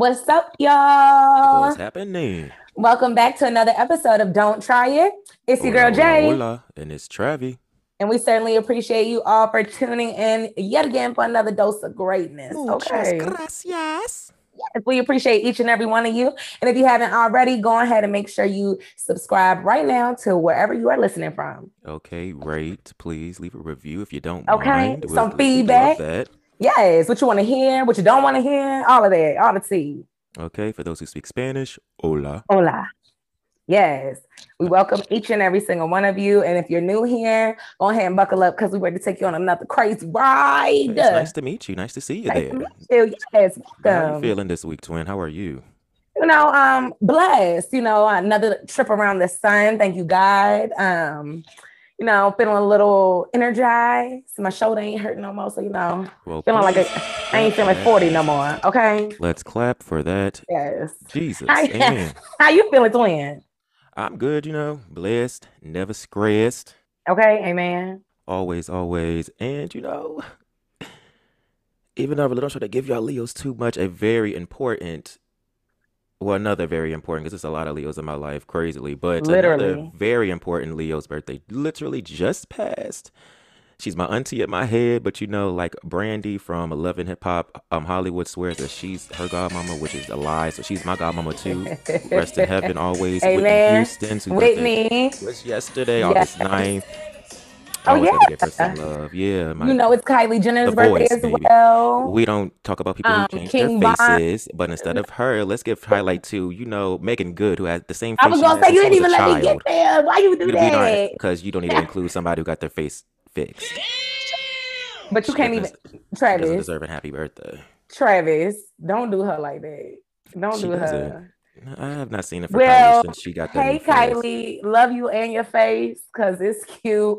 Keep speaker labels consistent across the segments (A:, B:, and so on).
A: What's up, y'all?
B: What's happening?
A: Welcome back to another episode of Don't Try It. It's your girl Jay,
B: hola, hola. And it's Travi.
A: and we certainly appreciate you all for tuning in yet again for another dose of greatness. Okay.
B: gracias.
A: Yes, we appreciate each and every one of you. And if you haven't already, go ahead and make sure you subscribe right now to wherever you are listening from.
B: Okay, rate, please leave a review if you don't
A: Okay,
B: mind.
A: some
B: we'd
A: feedback. Yes, what you want to hear, what you don't want to hear, all of that, all the tea.
B: Okay, for those who speak Spanish, hola.
A: Hola. Yes, we welcome each and every single one of you. And if you're new here, go ahead and buckle up because we're ready to take you on another crazy ride.
B: It's nice to meet you. Nice to see you
A: Nice
B: there.
A: you. Yes,
B: How are you feeling this week, twin? How are you?
A: You know, um, blessed. You know, another trip around the sun. Thank you, God. Um, you know, feeling a little energized. My shoulder ain't hurting no more. So you know,
B: Well,
A: feeling like a, I ain't feeling 40 no more. Okay.
B: Let's clap for that.
A: Yes.
B: Jesus.
A: Hi.
B: Amen.
A: How you feeling, twin?
B: I'm good, you know, blessed, never stressed.
A: Okay. Amen.
B: Always, always. And you know, even though I really don't try to give y'all Leos too much, a very important, well, another very important, because there's a lot of Leos in my life, crazily, but another
A: Literally.
B: very important Leo's birthday literally just passed. She's my auntie at my head, but you know, like Brandy from Eleven Hip Hop, um, Hollywood swears that she's her godmama, which is a lie. So she's my godmama too. Rest in heaven always. Whitney
A: Amen.
B: Whose birthday
A: Whitney.
B: was yesterday,
A: Yes.
B: August 9th.
A: Oh,
B: gotta give her
A: yeah.
B: some love. Yeah, my
A: You know, it's Kylie Jenner's birthday
B: Voice,
A: as
B: baby.
A: well.
B: we don't talk about people
A: Um,
B: who change
A: King
B: their
A: Von.
B: faces, but instead of her, let's give highlight to you know Meagan Good, who has the same
A: I was gonna say you didn't even let me get there. Why you do
B: we
A: that?
B: because you don't to include somebody who got their face fixed.
A: But you
B: She
A: can't even,
B: doesn't- doesn't
A: Travis.
B: deserve a happy birthday.
A: Travis, don't do her like that. Don't
B: She
A: do
B: doesn't.
A: her.
B: I have not seen it for
A: Well,
B: Kylie since she got that
A: Hey. Kylie, love you and your face because it's cute.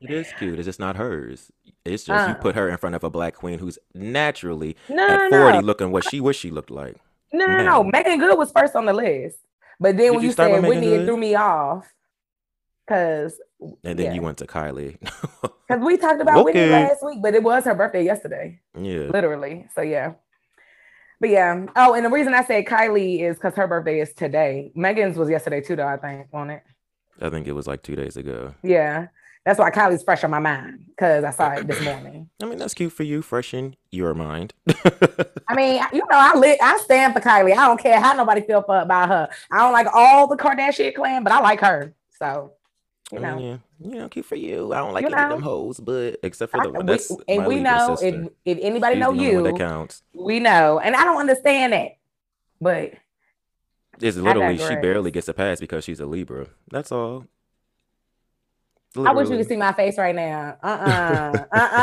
B: It is cute. It's just not hers. It's just you
A: Uh.
B: put her in front of a black queen who's naturally
A: no,
B: at
A: no,
B: 40
A: no,
B: looking what she wish she looked like.
A: no, no,
B: now.
A: no. Meagan Good was first on the list, but then
B: Did
A: when
B: you
A: you said Whitney, it threw me off because
B: And then
A: Yeah.
B: you went to Kylie.
A: because we talked about Whitney last week, but it was her birthday yesterday.
B: yeah.
A: literally. So yeah. But yeah. Oh, and the reason I said Kylie is because her birthday is today. Megan's was yesterday too, though, I think, on it.
B: I think it was like two days ago.
A: Yeah. That's why Kylie's fresh on my mind because I saw it this morning.
B: I mean, that's cute for you, freshen your mind.
A: I mean, you know, I lit, I stand for Kylie. I don't care how nobody feel for, about her. I don't like all the Kardashian clan, but I like her. So, you know,
B: yeah, you know, cute for you. I don't like
A: You
B: any of them hoes, but except for the one
A: we-
B: that's
A: and
B: my
A: we know
B: sister.
A: if, if anybody
B: She's
A: know
B: the only one
A: you,
B: that counts.
A: we know. And I don't understand that. But
B: It's literally she barely gets a pass because she's a Libra. That's all.
A: I wish you could see my face right now. Uh-uh. Uh-uh.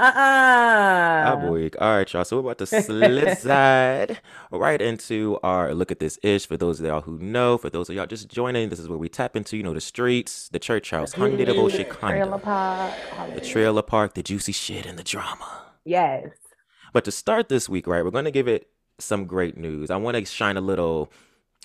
A: Uh-uh.
B: Ah, boy. All right, y'all. So we're about to slide right into our look at this ish. For those of y'all who know, for those of y'all just joining, this is where we tap into, you know, the streets, the church house, Hyundai de bullshit
A: Trailer
B: Honda,
A: park.
B: the trailer park, the juicy shit, and the drama.
A: Yes.
B: But to start this week, right, we're going to give it some great news. I want to shine a little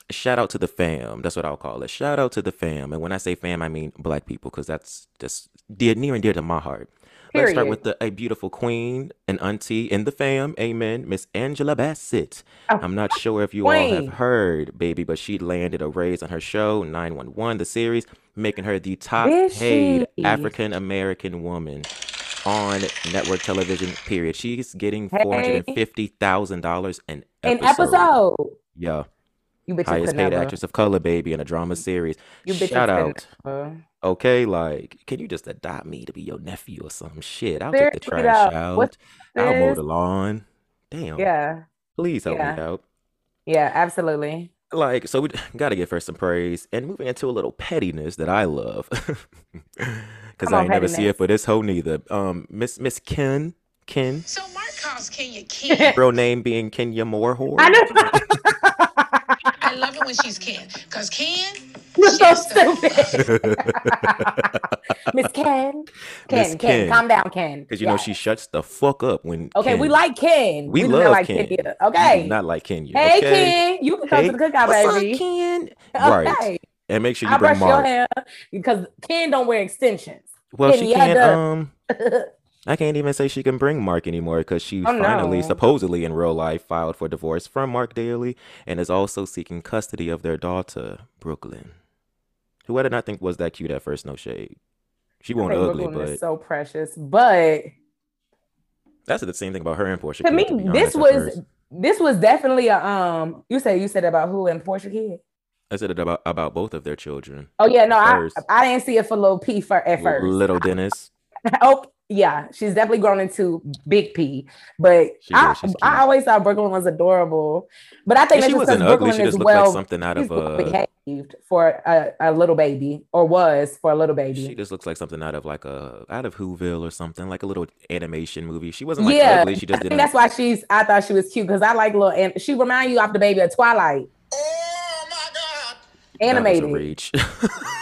B: shout out to the fam. That's what I'll call it. Shout out to the fam. And when I say fam, I mean black people because that's just dear, near and dear to my heart. Let's start with the, a beautiful queen and auntie in the fam. Amen. Miss Angela Bassett.
A: Oh,
B: I'm not sure if you all have heard, baby, but she landed a raise on her show, 911, the series, making her the top paid? African American woman on network television, period. She's getting $450,000 an
A: An
B: episode.
A: episode.
B: Yeah.
A: You bitches
B: Highest paid
A: never.
B: actress of color, baby, in a drama series.
A: You bitches
B: Shout out.
A: never.
B: Okay, like, can you just adopt me to be your nephew or some shit? I'll take the
A: Seriously
B: trash
A: though.
B: out.
A: What's
B: I'll mow the lawn. Damn.
A: Yeah.
B: Please help me
A: Yeah.
B: out.
A: Yeah, absolutely.
B: Like, so we got to give her some praise. And moving into a little pettiness that I love. Because I
A: on,
B: ain't never see it for this hoe neither. Um, Miss Miss Ken. Ken.
C: So Marc calls Kenya Ken.
B: Real name being Kenya Moorhorn.
A: I know.
C: I love it when she's Ken. Because Ken,
A: You're so
C: she's the-
A: stupid. Miss Ken.
B: Miss
A: Ken, Ken,
B: Ken.
A: calm down, Ken.
B: Because you know she shuts the fuck up when.
A: Okay, we like Ken.
B: We
A: do
B: love
A: not like
B: Ken.
A: either.
B: We
A: Okay.
B: do not like Kenya.
A: hey,
B: okay?
A: Ken. You can come
B: Hey,
A: to the cookout,
B: what's up,
A: baby.
B: Ken?
A: Okay.
B: Right. And make sure you
A: I
B: bring
A: brush your hair because Ken don't wear extensions.
B: Well, she can't. Um, I can't even say she can bring Marc anymore because she
A: Oh
B: finally,
A: no.
B: supposedly in real life, filed for divorce from Marc Daly and is also seeking custody of their daughter, Brooklyn, who I did not think was that cute at first. No shade. She
A: think
B: ugly,
A: Brooklyn
B: but
A: so precious. But
B: that's the same thing about her and Porsha.
A: to
B: Kid,
A: me,
B: to
A: this was this was definitely a um. You said you said about who and Porsha Kid.
B: I said it about about both of their children.
A: Oh yeah, no, I I didn't see it for little P for at first.
B: Little Dennis.
A: oh yeah, she's definitely grown into Big P. But
B: She
A: I,
B: is,
A: I always thought Brooklyn was adorable. But I think
B: she wasn't ugly.
A: Brooklyn
B: She just looked
A: well
B: like something out of a.
A: behaved for a, a little baby, or was for a little baby.
B: She just looks like something out of like a out of Whoville or something, like a little animation movie. She wasn't like
A: Yeah,
B: ugly. She
A: I
B: just
A: think
B: didn't.
A: that's why she's. I thought she was cute because I like little. And she remind you of the baby of Twilight
C: Oh my God.
B: That was a
A: animated.
B: reach.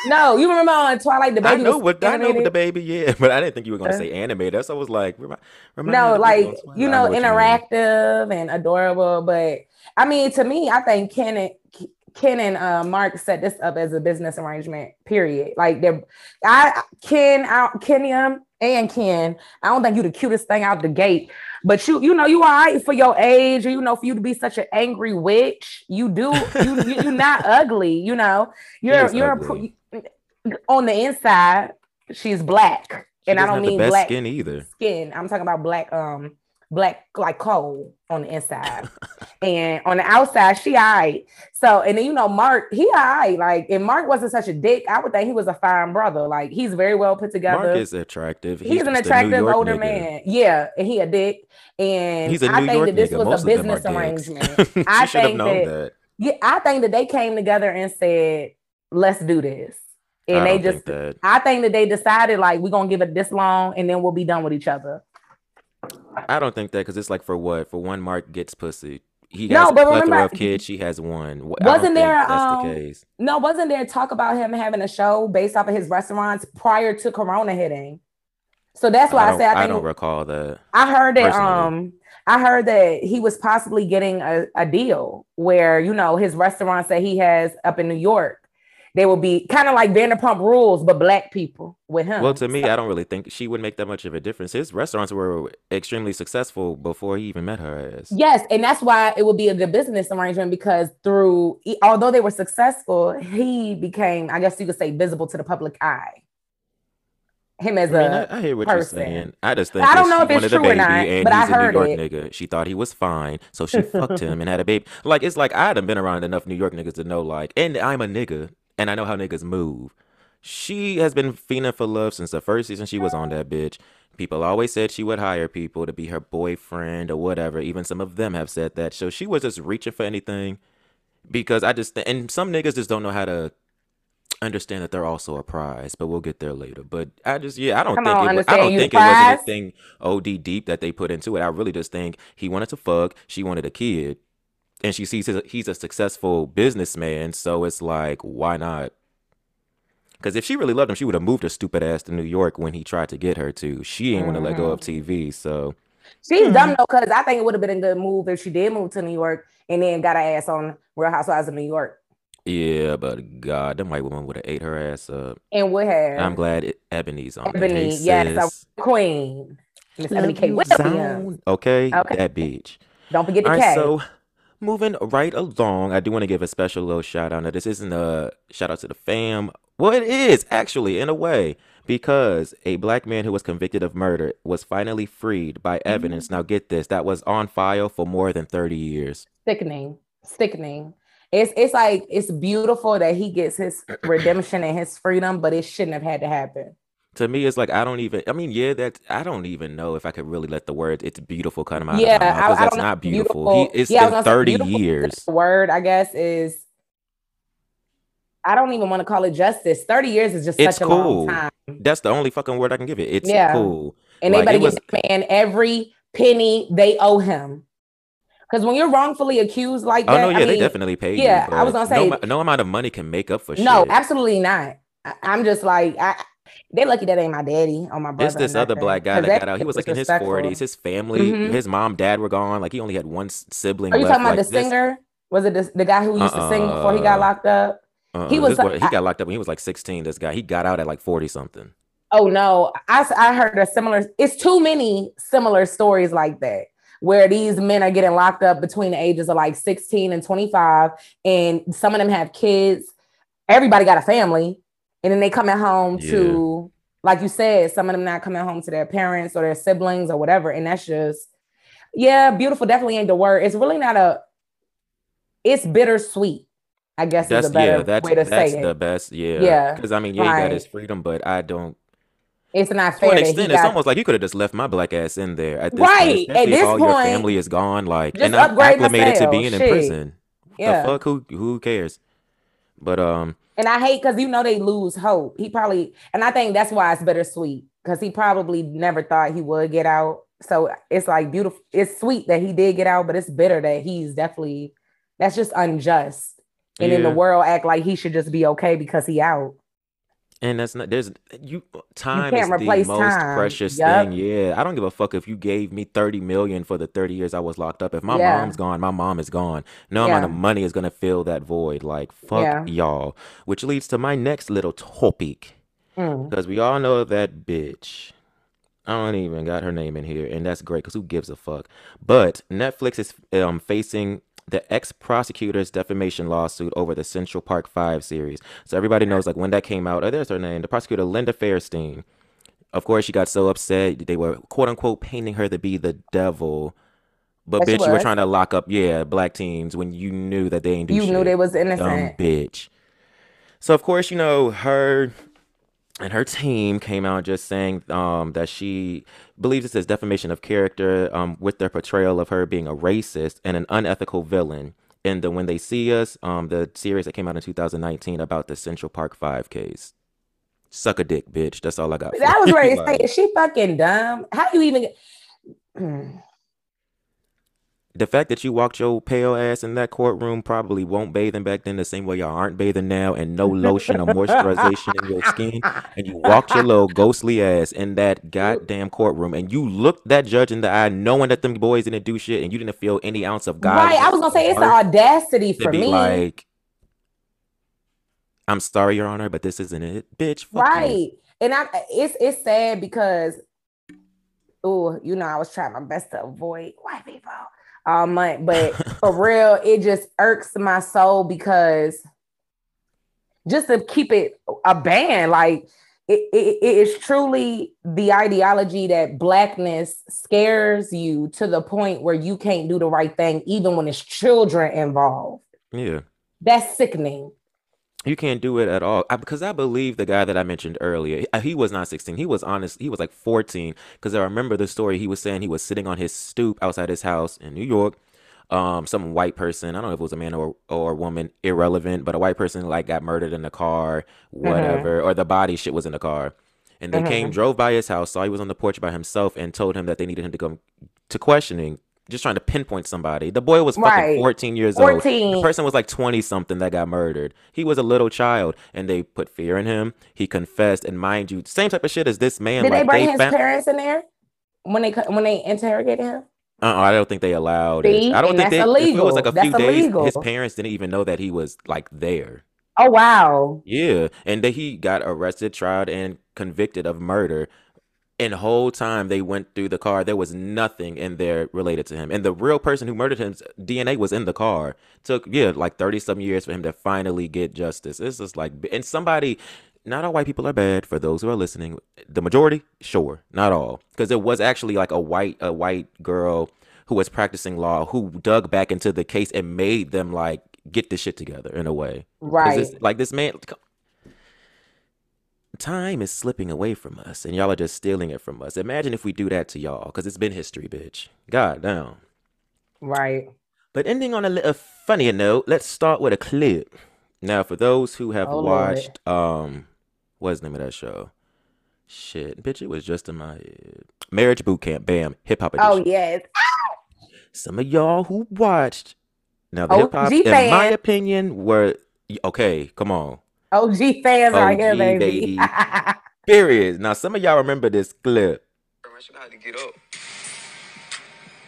A: No, you remember on Twilight the
B: I
A: baby
B: know
A: was
B: what I know what the baby, yeah, but I didn't think you were gonna
A: Uh,
B: say animated. So I was like, remind, remind
A: No, like you know,
B: know what you
A: interactive and adorable. But I mean, to me, I think Ken and Ken and uh, Marc set this up as a business arrangement. Period. Like they're, I Ken out Kenya and Ken. I don't think you the cutest thing out the gate, but you you know you all right for your age, or you know for you to be such an angry witch. You do you you you're not ugly. You know you're you're a, on the inside. She's black,
B: She
A: and I don't mean black
B: skin either.
A: skin. I'm talking about black, um, black like coal on the inside, and on the outside, she alright. So, and then you know, Marc, he alright. Like, if Marc wasn't such a dick, I would think he was a fine brother. Like, he's very well put together.
B: Marc is attractive.
A: He's an
B: just a New
A: attractive older
B: nigga.
A: man. Yeah, and he a dick. And
B: He's a
A: I
B: New
A: think
B: York
A: that this
B: nigga.
A: was
B: Most
A: a
B: of them are
A: business arrangement. I
B: should have
A: think
B: known
A: that,
B: that.
A: yeah, I think that they came together and said, "Let's do this," and they just.
B: think.
A: I think that they decided like we're gonna give it this long and then we'll be done with each other.
B: I don't think that because it's like for what? For one, Marc gets pussy. He
A: No, but remember-
B: of kids. She has one. Wh- I don't
A: Wasn't there,
B: that's
A: um,
B: the case.
A: No, wasn't there talk about him having a show based off of his restaurants prior to Corona hitting? So that's why
B: I
A: I, say I
B: I don't recall that.
A: I heard that
B: personally.
A: um I heard that he was possibly getting a, a deal where you know his restaurants that he has up in New York, they will be kind of like Vanderpump Rules, but black people with him.
B: Well, to me, I don't really think she would make that much of a difference. His restaurants were extremely successful before he even met her ass.
A: Yes, and that's why it would be a good business arrangement because through although they were successful, he became, I guess you could say, visible to the public eye. Him as
B: I mean,
A: a
B: I, I hear what
A: person.
B: you're saying. I just think
A: I don't know if it's true or
B: baby
A: not,
B: and
A: but I
B: he's a New
A: heard
B: York
A: it.
B: nigga. She thought he was fine, so she fucked him and had a baby. Like it's like I hadn't been around enough New York niggas to know like, and I'm a nigga and I know how niggas move. She has been fiending for love since the first season she was on that bitch. People always said she would hire people to be her boyfriend or whatever. Even some of them have said that. So she was just reaching for anything because I just and some niggas just don't know how to understand that they're also a prize, but we'll get there later. But I just yeah, I don't
A: Come
B: think
A: on,
B: it was, I don't think it was
A: prize?
B: anything OD deep that they put into it. I really just think he wanted to fuck, she wanted a kid, and she sees his, he's a successful businessman, so it's like why not? Because if she really loved him, she would have moved her stupid ass to New York when he tried to get her to. She ain't want to let go of
A: Mm-hmm.
B: TV, so
A: she's
B: Hmm.
A: dumb though, because I think it would have been a good move if she did move to New York and then got her ass on Real Housewives of New York
B: yeah. But God, them white women would have ate her ass up.
A: and would have
B: I'm glad it, Eboni's on. there.
A: Eboni,
B: Hey,
A: yes, a queen, Miss Eboni
B: Love
A: K.
B: you,
A: Williams.
B: Okay,
A: Okay.
B: that bitch.
A: Don't forget the
B: All
A: K.
B: so moving right along, I do want to give a special little shout out. Now, this isn't a shout out to the fam. Well, it is actually, in a way, because a black man who was convicted of murder was finally freed by
A: Mm-hmm.
B: evidence. Now, get this that was on file for more than 30 years.
A: sickening, sickening. It's it's like it's beautiful that he gets his redemption and his freedom, but it shouldn't have had to happen.
B: To me, it's like I don't even. I mean, yeah, that I don't even know if I could really let the word "it's beautiful" come out
A: Yeah,
B: of my mouth
A: I-
B: because that's not
A: if
B: beautiful.
A: beautiful-
B: He it's
A: yeah,
B: been
A: gonna say
B: 30 years.
A: The word, I guess, is I don't even want to call it justice. 30 years is just
B: It's
A: such a
B: cool.
A: long time.
B: That's the only fucking word I can give it. It's
A: Yeah.
B: cool.
A: And
B: Like,
A: they better
B: was-
A: man every penny they owe him. Because when you're wrongfully accused like that, Oh
B: no, yeah,
A: I
B: they definitely paid
A: yeah,
B: you.
A: I was gonna
B: no,
A: say-
B: ma- no amount of money can make up for
A: no,
B: shit.
A: absolutely not. I, I'm just like, I, they lucky that ain't my daddy or my brother.
B: It's this other black guy that got out. He was like in his forties. His family,
A: Mhm.
B: his mom, dad were gone. Like he only had one sibling
A: Are you
B: left.
A: talking about
B: like,
A: the
B: this-
A: singer? Was it the, the guy who used to sing before he got
B: Uh-uh.
A: locked up?
B: Uh-uh,
A: He was
B: this he got locked up when he was like sixteen. This guy, he got out at like forty something.
A: Oh no, I I heard a similar. It's too many similar stories like that where these men are getting locked up between the ages of like 16 and 25, and some of them have kids. Everybody got a family, and then they coming home to, like you said, some of them not coming home to their parents or their siblings or whatever, and that's just, yeah, beautiful. Definitely ain't the word. It's really not a. It's bittersweet. I guess
B: That's
A: is a better
B: yeah, that's
A: way to
B: that's
A: say
B: the
A: it.
B: best. Yeah,
A: Yeah,
B: because I mean, yeah, he got his freedom, but I don't.
A: It's not
B: To
A: fair
B: an
A: that he
B: extent, it's
A: got
B: almost like you could have just left my black ass in there at this point,
A: right at
B: if
A: this
B: all your family is gone. Like,
A: Just
B: and I'm
A: my
B: acclimated to
A: cell.
B: being in
A: Shit.
B: prison. The
A: Yeah.
B: fuck, who who cares? But um,
A: And I hate because you know they lose hope. He probably, and I think that's why it's bittersweet because he probably never thought he would get out. So it's like beautiful. It's sweet that he did get out, but it's bitter that he's definitely that's just unjust. And then the world act like he should just be okay because he out.
B: And that's not there's you time
A: can't
B: is the most
A: time.
B: precious
A: Yup.
B: thing. Yeah, I don't give a fuck if you gave me thirty million for the thirty years I was locked up. If my
A: Yeah.
B: mom's gone, my mom is gone. No amount of money is gonna fill that void. Like fuck
A: Yeah.
B: y'all. Which leads to my next little topic.
A: Mm.
B: Because we all know that bitch. I don't even got her name in here, and that's great because who gives a fuck? But Netflix is um facing the ex prosecutor's defamation lawsuit over the Central Park Five series. So everybody knows, like when that came out, oh, there's her name, the prosecutor Linda Fairstein. Of course, she got so upset they were quote unquote painting her to be the devil. But
A: Yes,
B: bitch, you were trying to lock up, yeah, black teens when you knew that they ain't do
A: You
B: shit
A: knew they was innocent,
B: dumb
A: innocent.
B: bitch. So of course, you know, her and her team came out just saying um, that she believes this is defamation of character um, with their portrayal of her being a racist and an unethical villain. in the When They See Us, um, the series that came out in 2019 about the Central Park Five case. Suck a dick, bitch. That's all I got. For
A: I was
B: you.
A: ready to say, is she fucking dumb? How you even get Hmm.
B: The fact that you walked your pale ass in that courtroom probably won't bathing back then the same way y'all aren't bathing now, and no lotion or moisturization in your skin, and you walked your little ghostly ass in that goddamn courtroom, and you looked that judge in the eye, knowing that them boys didn't do shit, and you didn't feel any ounce of God.
A: Right. I was gonna say it's the audacity for me.
B: like, I'm sorry, Your Honor, but this isn't it, bitch. Fuck you."
A: right. And I it's it's sad because oh, you know, I was trying my best to avoid white people all month, but for real, it just irks my soul because just to keep it a ban, like it, it, it is truly the ideology that blackness scares you to the point where you can't do the right thing, even when it's children involved.
B: Yeah.
A: That's sickening.
B: You can't do it at all I, because I believe the guy that I mentioned earlier. He, he was not 16. He was honest. He was like 14 because I remember the story. He was saying he was sitting on his stoop outside his house in New York. Um, some white person. I don't know if it was a man or or a woman. Irrelevant, but a white person like got murdered in the car, whatever, or the body shit was in the car. And they came,
A: Mhm.
B: drove by his house, saw he was on the porch by himself, and told him that they needed him to come to questioning, just trying to pinpoint somebody. The boy was fucking
A: Right.
B: 14 years old.
A: 14.
B: The person was like 20 something that got murdered. He was a little child and they put fear in him. He confessed. And mind you, same type of shit as this man.
A: Did
B: like
A: they bring his
B: found,
A: parents in there when they when they interrogated him?
B: uh-uh, I don't think they allowed
A: See?
B: it. I don't
A: And
B: think they, if it was like a
A: That's
B: few days, his parents didn't even know that he was like there.
A: Oh wow.
B: Yeah. And then he got arrested, tried, and convicted of murder. And whole time they went through the car, there was nothing in there related to him. And the real person who murdered him's DNA was in the car. Took, yeah, like 30 some years for him to finally get justice. It's just like, and somebody, not all white people are bad for those who are listening. The majority, sure, not all. Because it was actually like a white, a white girl who was practicing law who dug back into the case and made them like get this shit together in a way.
A: Right.
B: like this man, time is slipping away from us and y'all are just stealing it from us. Imagine if we do that to y'all because it's been history, bitch. God damn.
A: Right.
B: But ending on a little funnier note, let's start with a clip. Now, for those who have
A: Oh, Lord.
B: watched, um, what's the name of that show? Shit, bitch, it was just in my head. Marriage Boot Camp, bam, hip hop edition.
A: Oh yes.
B: Some of y'all who watched, now the hip hop, in my opinion, were okay. Come on,
A: OG fans right here, baby.
B: baby. period. Now, some of y'all remember this clip.
D: Man, she have to get up.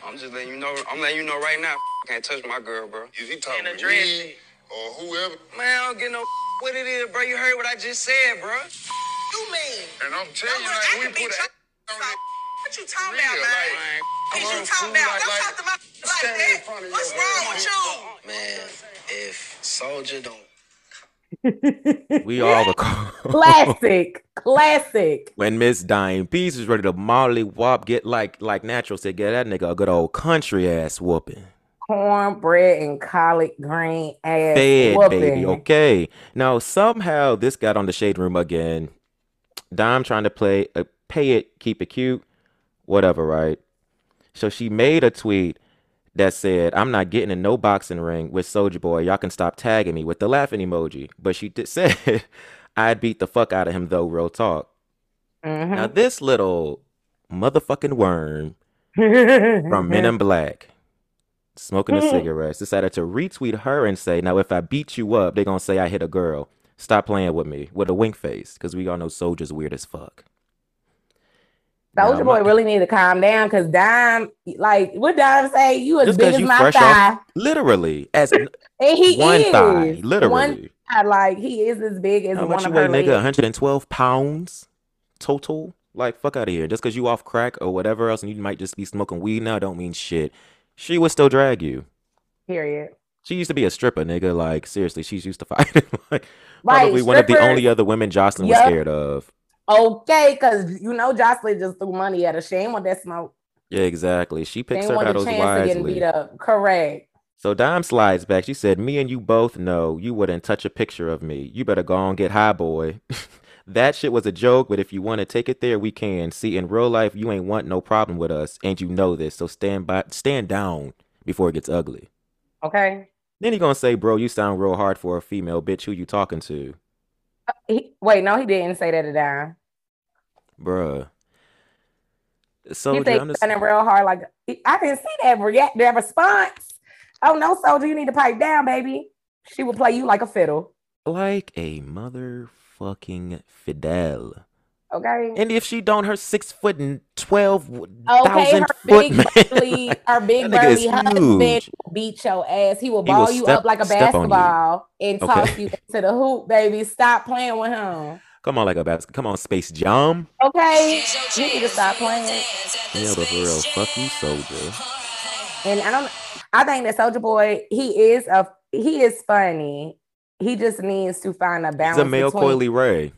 D: I'm just letting you know. I'm letting you know right now. I Can't touch my girl, bro.
C: Is he talking to
D: address
C: me or whoever?
D: Man, I don't get no what it is, bro. You heard what I just said, bro.
C: you mean?
E: And I'm telling you, like, we put
C: tr-
E: a on it.
C: What you talking
E: Real,
C: about, man?
E: like,
C: What you talking about?
E: like-
C: Don't
E: like,
C: talk to my like that. What's wrong with you?
D: Man, if Soulja don't
B: We all the
A: classic, classic.
B: when Miss Dime Peace was ready to Molly Wop get like like natural said, get that nigga a good old country ass whooping.
A: Cornbread and collard green ass
B: Fed,
A: whooping.
B: baby. Okay. Now somehow this got on the shade room again. Dime trying to play uh, pay it, keep it cute, whatever, right? So she made a tweet that said, "I'm not getting in no boxing ring with Soulja Boy. Y'all can stop tagging me with the laughing emoji." But she did said, "I'd beat the fuck out of him though." Real talk.
A: Mhm.
B: Now this little motherfucking worm from Men in Black, smoking a cigarette, decided to retweet her and say, "Now if I beat you up, they gonna say I hit a girl. Stop playing with me with a wink face, because we all know Soulja's weird as fuck." Soulja
A: Boy really need to calm down because Dime, like, what Dime say? You as big as my thigh.
B: off, literally as
A: And he
B: one
A: is.
B: thigh,
A: One
B: literally.
A: thigh, like, he is as big as
B: How
A: one
B: much
A: of
B: you weigh, nigga? 112 pounds total. Like fuck out of here. Just because you off crack or whatever else, and you might just be smoking weed now, don't mean shit. She would still drag you.
A: Period.
B: She used to be a stripper, nigga. Like seriously, she's used to fighting. like
A: Right,
B: probably one of the only other women Joseline was scared of.
A: Okay, because you know Joseline just threw money at her. She ain't want that smoke.
B: Yeah, exactly. She picks her battles
A: chance of getting
B: wisely.
A: Correct.
B: So Dime slides back. She said, "Me and you both know you wouldn't touch a picture of me. You better go and get high, boy." that shit was a joke, but if you want to take it there, we can. See, in real life, you ain't want no problem with us, and you know this. So stand by, stand down before it gets ugly.
A: Okay.
B: Then he gonna say, "Bro, you sound real hard for a female bitch. Who you talking to,
A: He, wait, no, he didn't say that to Dime.
B: bruh?" I'm
A: he's running real hard. Like I didn't see that react, that response. Oh no, Soulja, you need to pipe down, baby. She will play you like a fiddle.
B: like a motherfucking Fidel.
A: Okay.
B: And if she don't, her six foot and twelve
A: Okay,
B: thousand
A: her
B: foot
A: big
B: man.
A: burly, her big
B: That nigga is
A: burly husband
B: huge.
A: will beat your ass. He will
B: He will
A: ball you
B: step-
A: up like a
B: step on you.
A: basketball and
B: Okay.
A: toss you into the hoop, baby. Stop playing with him.
B: Come on, like a basket. Come on, Space Jam.
A: Okay, you need to stop playing.
B: Yeah, but for real, fuck you, Soulja.
A: And I don't. I think that Soulja Boy, he is a he is funny. He just needs to find a balance.
B: He's a male Coi Leray.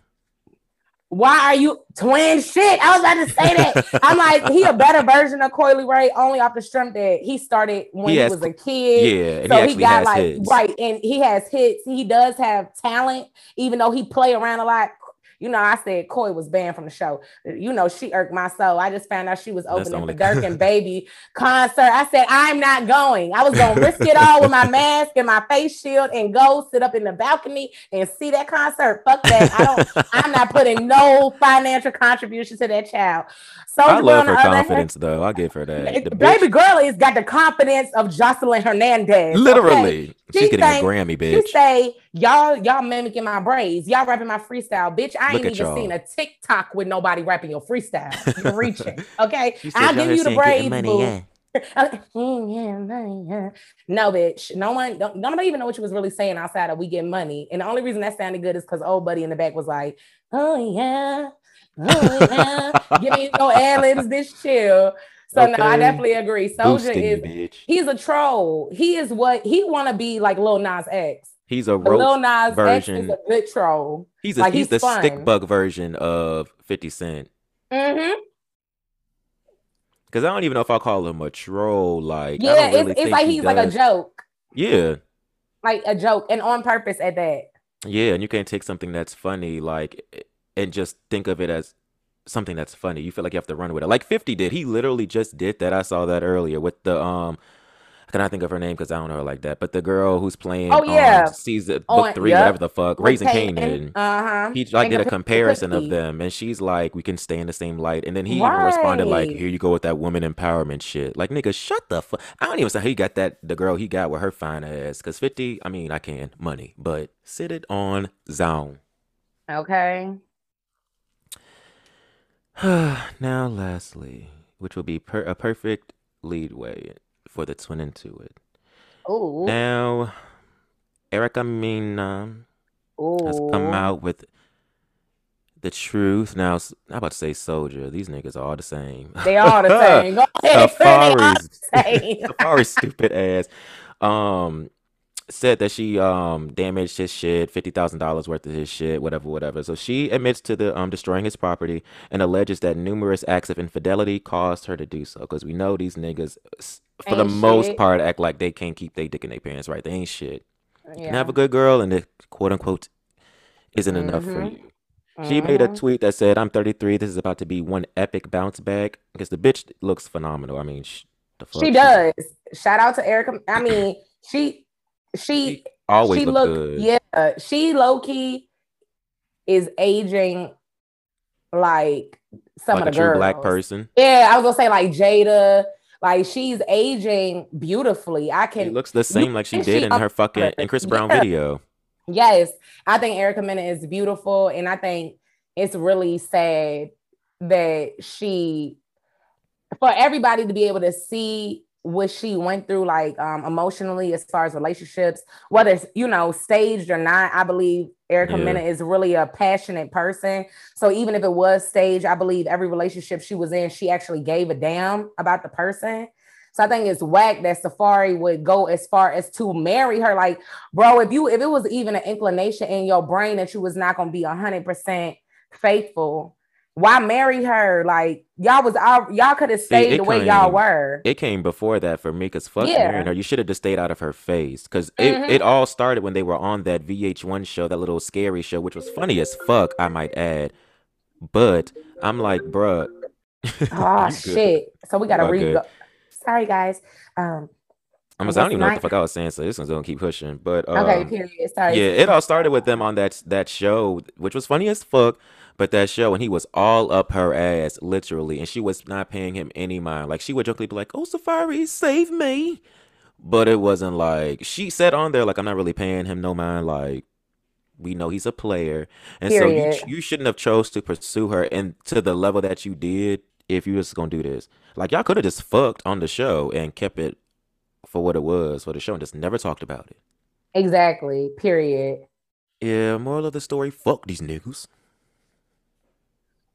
A: Why are you twin shit? I was about to say that. I'm like, he a better version of Coi Leray, only off the strength that he started when
B: He
A: he,
B: has
A: was a kid.
B: Yeah,
A: so
B: he
A: he, got like
B: hits.
A: right, and he has hits. He does have talent, even though he play around a lot. You know, I said Coi was banned from the show. You know, she irked my soul. I just found out she was opening the Durk and Baby concert. I said, I'm not going. I was gonna risk it all with my mask and my face shield and go sit up in the balcony and see that concert. Fuck that. I don't I'm not putting no financial contribution to that child. Soldier
B: I love her
A: the other hand,
B: confidence, though. I give her that. The
A: baby
B: bitch,
A: girl has got the confidence of Joseline Hernandez. okay?
B: Literally,
A: She
B: she's getting a Grammy,
A: You
B: bitch.
A: say y'all y'all mimicking my braids, y'all rapping my freestyle, bitch. I
B: Look
A: ain't even
B: y'all.
A: seen a TikTok with nobody rapping your freestyle. You're reaching, okay?
B: Said,
A: I'll give you the braids,
B: money,
A: boo.
B: yeah."
A: Okay. No, bitch. No one, don't, nobody even know what you was really saying outside of we get money. And the only reason that sounded good is because old buddy in the back was like, oh yeah, oh yeah. Give me no ad libs, bitch, chill. So no, I definitely agree. Soulja
B: Boosting you,
A: is
B: bitch.
A: he's a troll. He is what he want to be like Lil Nas X.
B: He's a
A: But Lil
B: roach
A: Nas X is
B: version.
A: a good troll.
B: He's a,
A: like,
B: he's,
A: he's
B: the stick bug version of Fifty Cent.
A: Mm-hmm.
B: Because I don't even know if I call him a troll. Like, I
A: Yeah,
B: don't really
A: it's, it's like
B: he
A: he's like a joke,
B: Yeah,
A: like a joke, and on purpose at that.
B: yeah, and you can't take something that's funny, like, and just think of it as something that's funny. You feel like you have to run with it, like Fifty did. He literally just did that. I saw that earlier with the um. I cannot think of her name because I don't know her like that. But the girl who's playing,
A: Oh, yeah.
B: um, season
A: On-
B: book three,
A: yup.
B: whatever the fuck, Raising Kanan.
A: Uh huh.
B: He like
A: And
B: did a comparison of them, and she's like, "We can stay in the same light." And then he even responded like, "Here you go with that woman empowerment shit." Like, nigga, shut the fuck. I don't even say how he got that. The girl he got with her fine ass. Cause fifty, I mean, I can money, but sit it on zone.
A: Okay.
B: now, lastly, which will be per- a perfect leadway for the twin into it.
A: Ooh.
B: Now, Erica Mena has come out with The truth. Now, I'm about to say Soulja. These niggas are all the same.
A: They all the same. Go ahead. They the same.
B: Safaree's stupid ass. Um, said that she um damaged his shit, fifty thousand dollars worth of his shit, whatever, whatever. So she admits to the um destroying his property and alleges that numerous acts of infidelity caused her to do so. Because we know these niggas, for the
A: Ain't
B: most
A: shit.
B: part, act like they can't keep their dick in their pants, right? They ain't shit. You
A: Yeah.
B: have a good girl, and it quote unquote isn't enough for
A: Mhm.
B: you. She made a
A: Mhm.
B: tweet that said, "I'm 33. This is about to be one epic bounce back." Because the bitch looks phenomenal. I mean, sh- the fuck
A: She does. Shout out to Erica. I mean, she she
B: She always
A: she
B: look good.
A: yeah, she low key is aging like some
B: like
A: of
B: a
A: the
B: true
A: girls.
B: black person.
A: Yeah, I was gonna say like Jada, like she's aging beautifully. I
B: She
A: can
B: looks the same like she did
A: she
B: in her fucking in Chris Brown
A: yeah.
B: video.
A: Yes, I think Erica Mena is beautiful, and I think it's really sad that she, for everybody to be able to see what she went through, like um, emotionally, as far as relationships, whether it's you know staged or not. I believe Erica
B: Yeah.
A: Mena is really a passionate person. So even if it was staged, I believe every relationship she was in, she actually gave a damn about the person. So I think it's whack that Safaree would go as far as to marry her. Like, bro, if you if it was even an inclination in your brain that you was not gonna be hundred percent faithful, why marry her? Like, y'all was y'all could have stayed
B: it
A: the way y'all were.
B: It came before that for me because fuck
A: Yeah.
B: marrying her. You should have just stayed out of her face. Because it,
A: Mhm.
B: it all started when they were on that VH1 show, that little scary show, which was funny as fuck, I might add. But I'm like, bruh.
A: Oh shit! So we gotta re go. Sorry, guys. Um.
B: I'm
A: I
B: gonna say, I don't even know what the fuck I was saying, so this one's gonna keep pushing. But
A: Okay.
B: um,
A: Period. Sorry.
B: Yeah, it all started with them on that that show, which was funny as fuck. But that show, and he was all up her ass, literally, and she was not paying him any mind. Like she would jokingly be like, "Oh, Safaree, save me," but it wasn't like she said on there like, "I'm not really paying him no mind." Like we know he's a player, and so you you shouldn't have chose to pursue her and to the level that you did if you was gonna do this. Like y'all could have just fucked on the show and kept it for what it was for the show and just never talked about it.
A: Exactly. Period.
B: Yeah, moral of the story, fuck these niggas.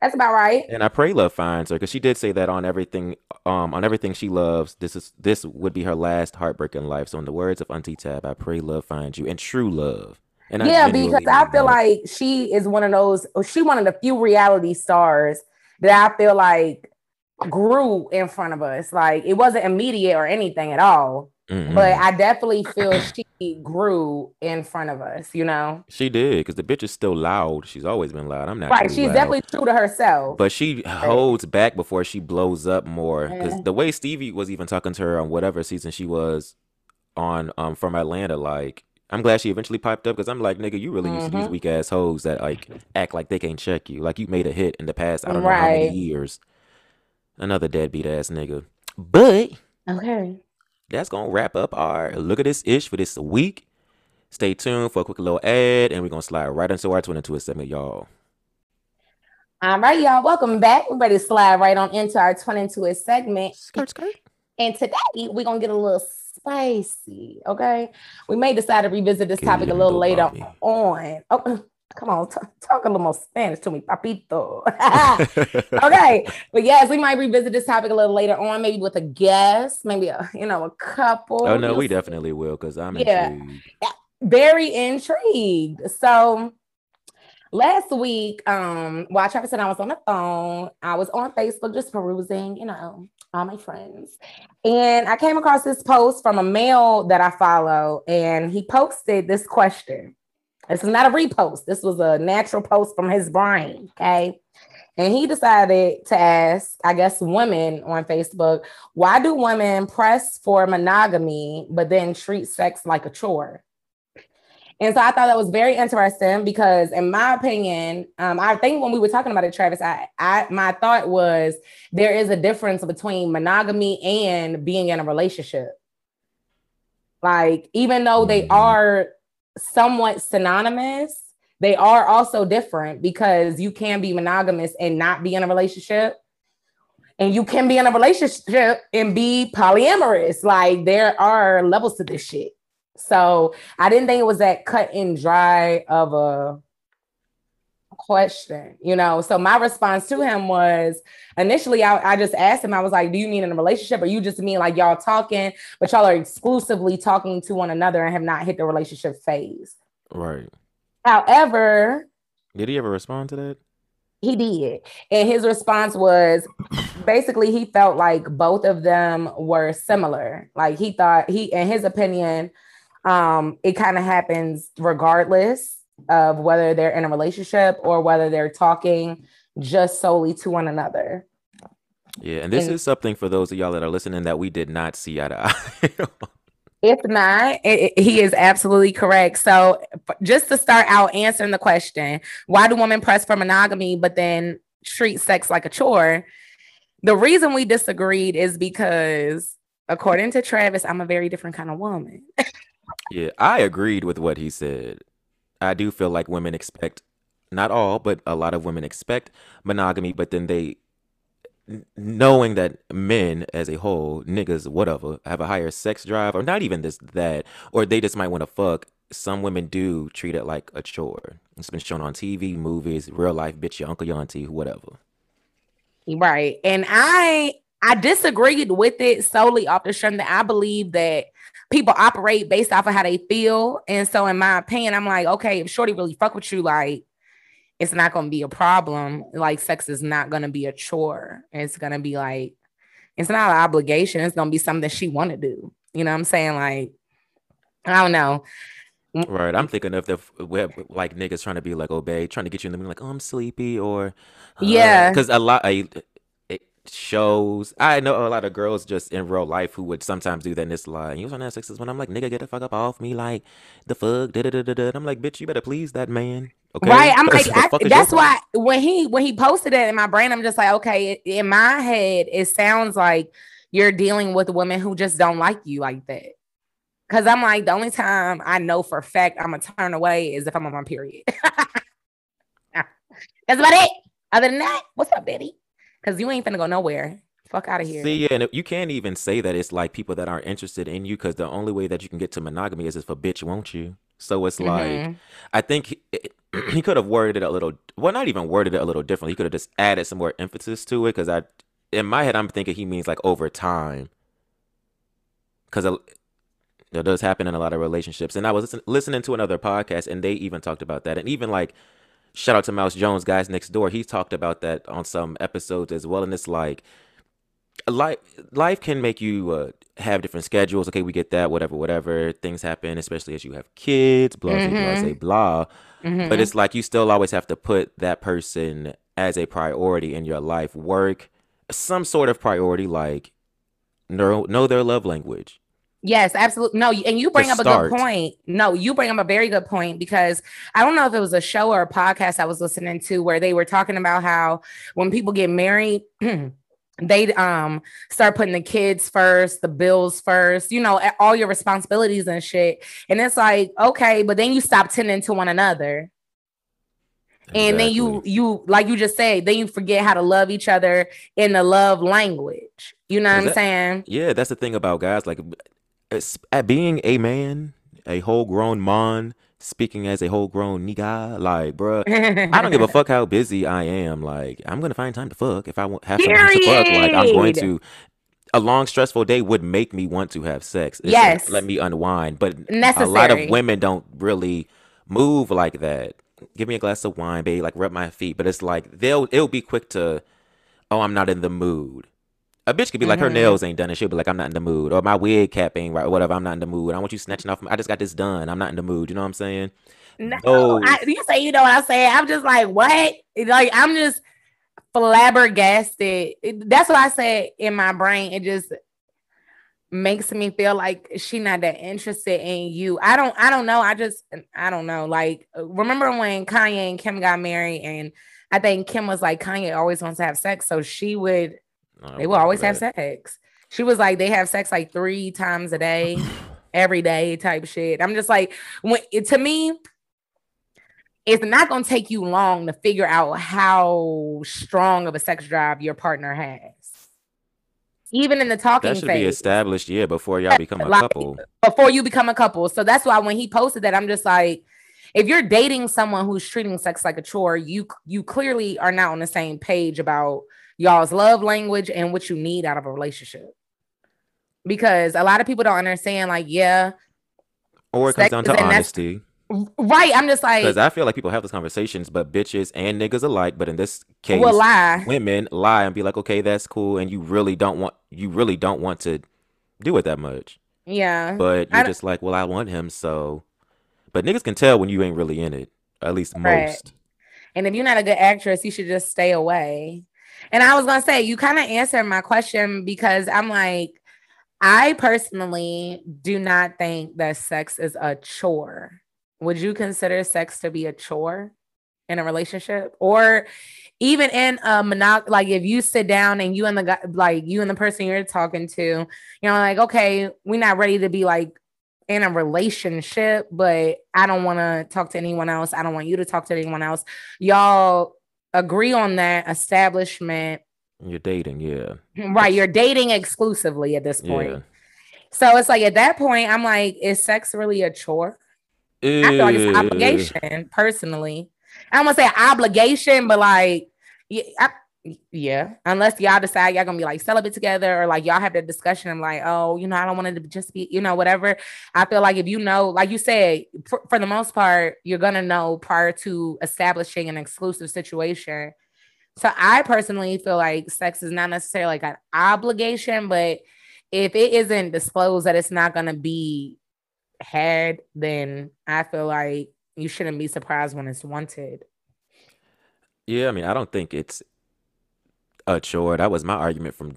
A: That's about right.
B: And I pray love finds her because she did say that on everything, um, on everything she loves. This is this would be her last heartbreak in life. So in the words of Auntie Tab, I pray love finds you and true love. And I
A: yeah, because I feel
B: that.
A: like she is one of those. She one of the few reality stars that I feel like grew in front of us. Like it wasn't immediate or anything at all,
B: Mm-mm.
A: but I definitely feel she grew in front of us. You know,
B: she did because the bitch is still loud. She's always been loud. I'm not
A: right? She's definitely true to herself.
B: But she holds back before she blows up more. Because
A: Yeah.
B: the way Stevie was even talking to her on whatever season she was on um from Atlanta, like I'm glad she eventually piped up because I'm like, nigga, you really used to these
A: Mhm.
B: weak ass hoes that like act like they can't check you. Like you made a hit in the past, I don't know how many years. Another deadbeat ass nigga. But
A: okay.
B: That's gonna wrap up our look at this ish for this week. Stay tuned for a quick little ad, and we're gonna slide right into our 22 segment, y'all.
A: All right, y'all. Welcome back. We're ready to slide right on into our 22 segment.
B: Skirt, skirt.
A: And today we're gonna get a little spicy. Okay. We may decide to revisit this
B: Que
A: topic a little
B: lindo,
A: later
B: mami.
A: on. Oh, come on, t- talk a little more Spanish to me, papito. okay. But yes, we might revisit this topic a little later on, maybe with a guest, maybe a you know, a couple.
B: Oh no,
A: You'll
B: we
A: see.
B: definitely will because I'm
A: Yeah.
B: intrigued.
A: very intrigued. So last week, um, while Travis and I was on the phone, I was on Facebook just perusing, you know, all my friends. And I came across this post from a male that I follow, and he posted this question. This is not a repost, this was a natural post from his brain. Okay. And he decided to ask, I guess, women on Facebook, why do women press for monogamy but then treat sex like a chore? And so I thought that was very interesting because, in my opinion, um, I think when we were talking about it, Travis, I, I my thought was there is a difference between monogamy and being in a relationship. Like, even though they
B: Mhm.
A: are somewhat synonymous, they are also different because you can be monogamous and not be in a relationship. And you can be in a relationship and be polyamorous. Like, there are levels to this shit. So I didn't think it was that cut and dry of a question, you know. So my response to him was initially I, I just asked him, I was like, Do you mean in a relationship or you just mean like y'all talking, but y'all are exclusively talking to one another and have not hit the relationship phase?
B: Right.
A: However,
B: Did he ever respond to that?
A: he did. And his response was basically he felt like both of them were similar. Like he thought he in his opinion, um, it kind of happens regardless of whether they're in a relationship or whether they're talking just solely to one another.
B: Yeah, and this
A: And-
B: is something for those of y'all that are listening that we did not see eye to eye.
A: If not, it- it- he is absolutely correct. So, just to start out answering the question, why do women press for monogamy but then treat sex like a chore? The reason we disagreed is because, according to Travis, I'm a very different kind of woman.
B: yeah, I agreed with what he said. I do feel like women expect, not all, but a lot of women expect monogamy, but then they, knowing that men as a whole, niggas, whatever, have a higher sex drive, or not even this, that, or they just might want to fuck. Some women do treat it like a chore. It's been shown on TV, movies, real life, bitch, your uncle, your auntie, whatever.
A: Right. And I I disagreed with it solely off the strength that I believe that people operate based off of how they feel. And so in my opinion, I'm like, okay, if Shorty really fuck with you, like it's not gonna be a problem. Like sex is not gonna be a chore. It's gonna be like it's not an obligation. It's gonna be something that she wanna do. You know what I'm saying? Like, I don't know.
B: Right, I'm thinking of the web like niggas trying to be like obey, trying to get you in the mood, like oh I'm sleepy or uh,
A: Yeah.
B: because a lot I, shows I know a lot of girls just in real life who would sometimes do that in this line. You was on that sex when I'm like nigga get the fuck up off me like the fuck da da da da. I'm like bitch you better please that man. Okay,
A: Right. I'm like, I, that's
B: problem?
A: why when he when he posted it in my brain, I'm just like, okay, in my head, it sounds like you're dealing with women who just don't like you like that. Cause I'm like, the only time I know for a fact I'm gonna turn away is if I'm on my period. That's about it. Other than that, what's up, Betty? Cause you ain't finna go nowhere. Fuck out of here.
B: See, yeah, and you can't even say that it's like people that aren't interested in you because the only way that you can get to monogamy is if a bitch won't you. So it's like
A: Mhm.
B: I think he, he could have worded it a little, well, not even worded it a little differently. He could have just added some more emphasis to it because I, in my head, I'm thinking he means like over time. Because that does happen in a lot of relationships. And I was listen, listening to another podcast and they even talked about that. And even like, shout out to Mouse Jones, guys next door. He talked about that on some episodes as well. And it's like, life life can make you uh, have different schedules. Okay, we get that. Whatever, whatever. Things happen, especially as you have kids. Blah blah blah. Say blah.
A: Mhm.
B: But it's like you still always have to put that person as a priority in your life. Work, some sort of priority, like know know their love language.
A: Yes, absolutely. No, and you bring up a good point. No, you bring up a very good point because I don't know if it was a show or a podcast I was listening to where they were talking about how when people get married, they um start putting the kids first, the bills first, you know, all your responsibilities and shit. And it's like, okay, but then you stop tending to one another. And then you you like you just said, then you forget how to love each other in the love language. You know what I'm saying?
B: Yeah, that's the thing about guys. Like, at being a man, a whole grown man, speaking as a whole grown nigga, like, bruh, I don't give a fuck how busy I am. Like, I'm gonna find time to fuck if I want have someone to fuck. Like, I'm going to. A long stressful day would make me want to have sex. It's
A: Yes.
B: let me unwind. But a lot of women don't really move like that. Give me a glass of wine, babe. Like, rub my feet. But it's like they'll it'll be quick to, oh, I'm not in the mood. A bitch could be like, her nails ain't done, and she'll be like, I'm not in the mood, or my wig cap ain't right, or whatever. I'm not in the mood. I want you snatching off. I just got this done. I'm not in the mood. You know what I'm saying?
A: No,
B: Those-
A: I, you say you know what I'm saying. I'm just like, what? Like I'm just flabbergasted. That's what I said in my brain. It just makes me feel like she not that interested in you. I don't. I don't know. I just. I don't know. Like remember when Kanye and Kim got married, and I think Kim was like, Kanye always wants to have sex, so she would.
B: I
A: They will always have sex. She was like, they have sex like three times a day, every day type shit. I'm just like, when it, to me, it's not gonna take you long to figure out how strong of a sex drive your partner has. Even in the talking
B: That should be established, yeah, before y'all become a
A: like-
B: couple.
A: before you become a couple. So that's why when he posted that, I'm just like, if you're dating someone who's treating sex like a chore, you you clearly are not on the same page about y'all's love language and what you need out of a relationship. Because a lot of people don't understand, like, yeah,
B: Or it comes down to honesty.
A: right. I'm just like,
B: Because I feel like people have those conversations, but bitches and niggas alike. But in this case,
A: will lie.
B: women lie and be like, okay, that's cool, and you really don't want you really don't want to do it that much.
A: Yeah.
B: But you're just like, well, I want him, so. But niggas can tell when you ain't really in it. At least
A: Right.
B: most.
A: And if you're not a good actress, you should just stay away. And I was gonna say, you kind of answered my question because I'm like, I personally do not think that sex is a chore. Would you consider sex to be a chore in a relationship, or even in a monog? Like, if you sit down and you and the guy, like you and the person you're talking to, you know, like, okay, we're not ready to be like in a relationship, but I don't want to talk to anyone else. I don't want you to talk to anyone else. Y'all agree on that establishment,
B: You're dating, yeah.
A: right? You're dating exclusively at this point.
B: Yeah.
A: So it's like at that point, I'm like, is sex really a chore? I feel like it's
B: Eh,
A: obligation, personally. I don't want to say obligation, but like, yeah, I- yeah. Unless y'all decide y'all gonna be like celibate together, or like y'all have that discussion. I'm like, oh, you know, I don't want it to just be, you know, whatever. I feel like if you know, like you said, for, for the most part, you're gonna know prior to establishing an exclusive situation. So I personally feel like sex is not necessarily like an obligation, but if it isn't disclosed that it's not gonna be had, then I feel like you shouldn't be surprised when it's wanted.
B: Yeah, I mean, I don't think it's a chore. That was my argument from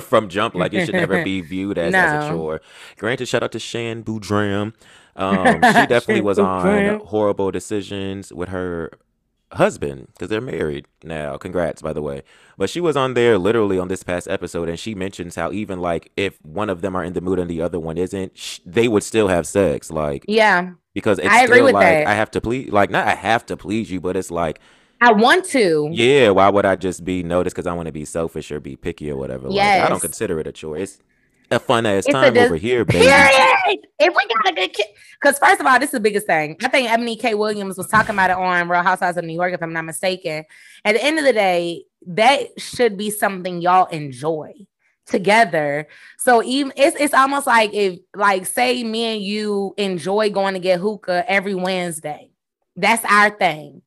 B: from jump. Like it should never be viewed as, as a chore. Granted, shout out to Shan Boodram. Um, she definitely was on horrible decisions with her husband because they're married now. Congrats, by the way. But she was on there literally on this past episode, and she mentions how even like if one of them are in the mood and the other one isn't, sh- they would still have sex. Like
A: Yeah,
B: because it's
A: I agree with
B: like
A: that.
B: I have to please, like not I have to please you, but it's like
A: I want to.
B: yeah, why would I just be noticed because I want to be selfish or be picky or whatever? Like, I don't consider it a choice. It's a fun ass
A: It's
B: time
A: dis-
B: over here, baby.
A: Period. If we got a good kid, because first of all, this is the biggest thing. I think Eboni K. Williams was talking about it on Real Housewives of New York, if I'm not mistaken. At the end of the day, that should be something y'all enjoy together. So even it's it's almost like if like say me and you enjoy going to get hookah every Wednesday. That's our thing.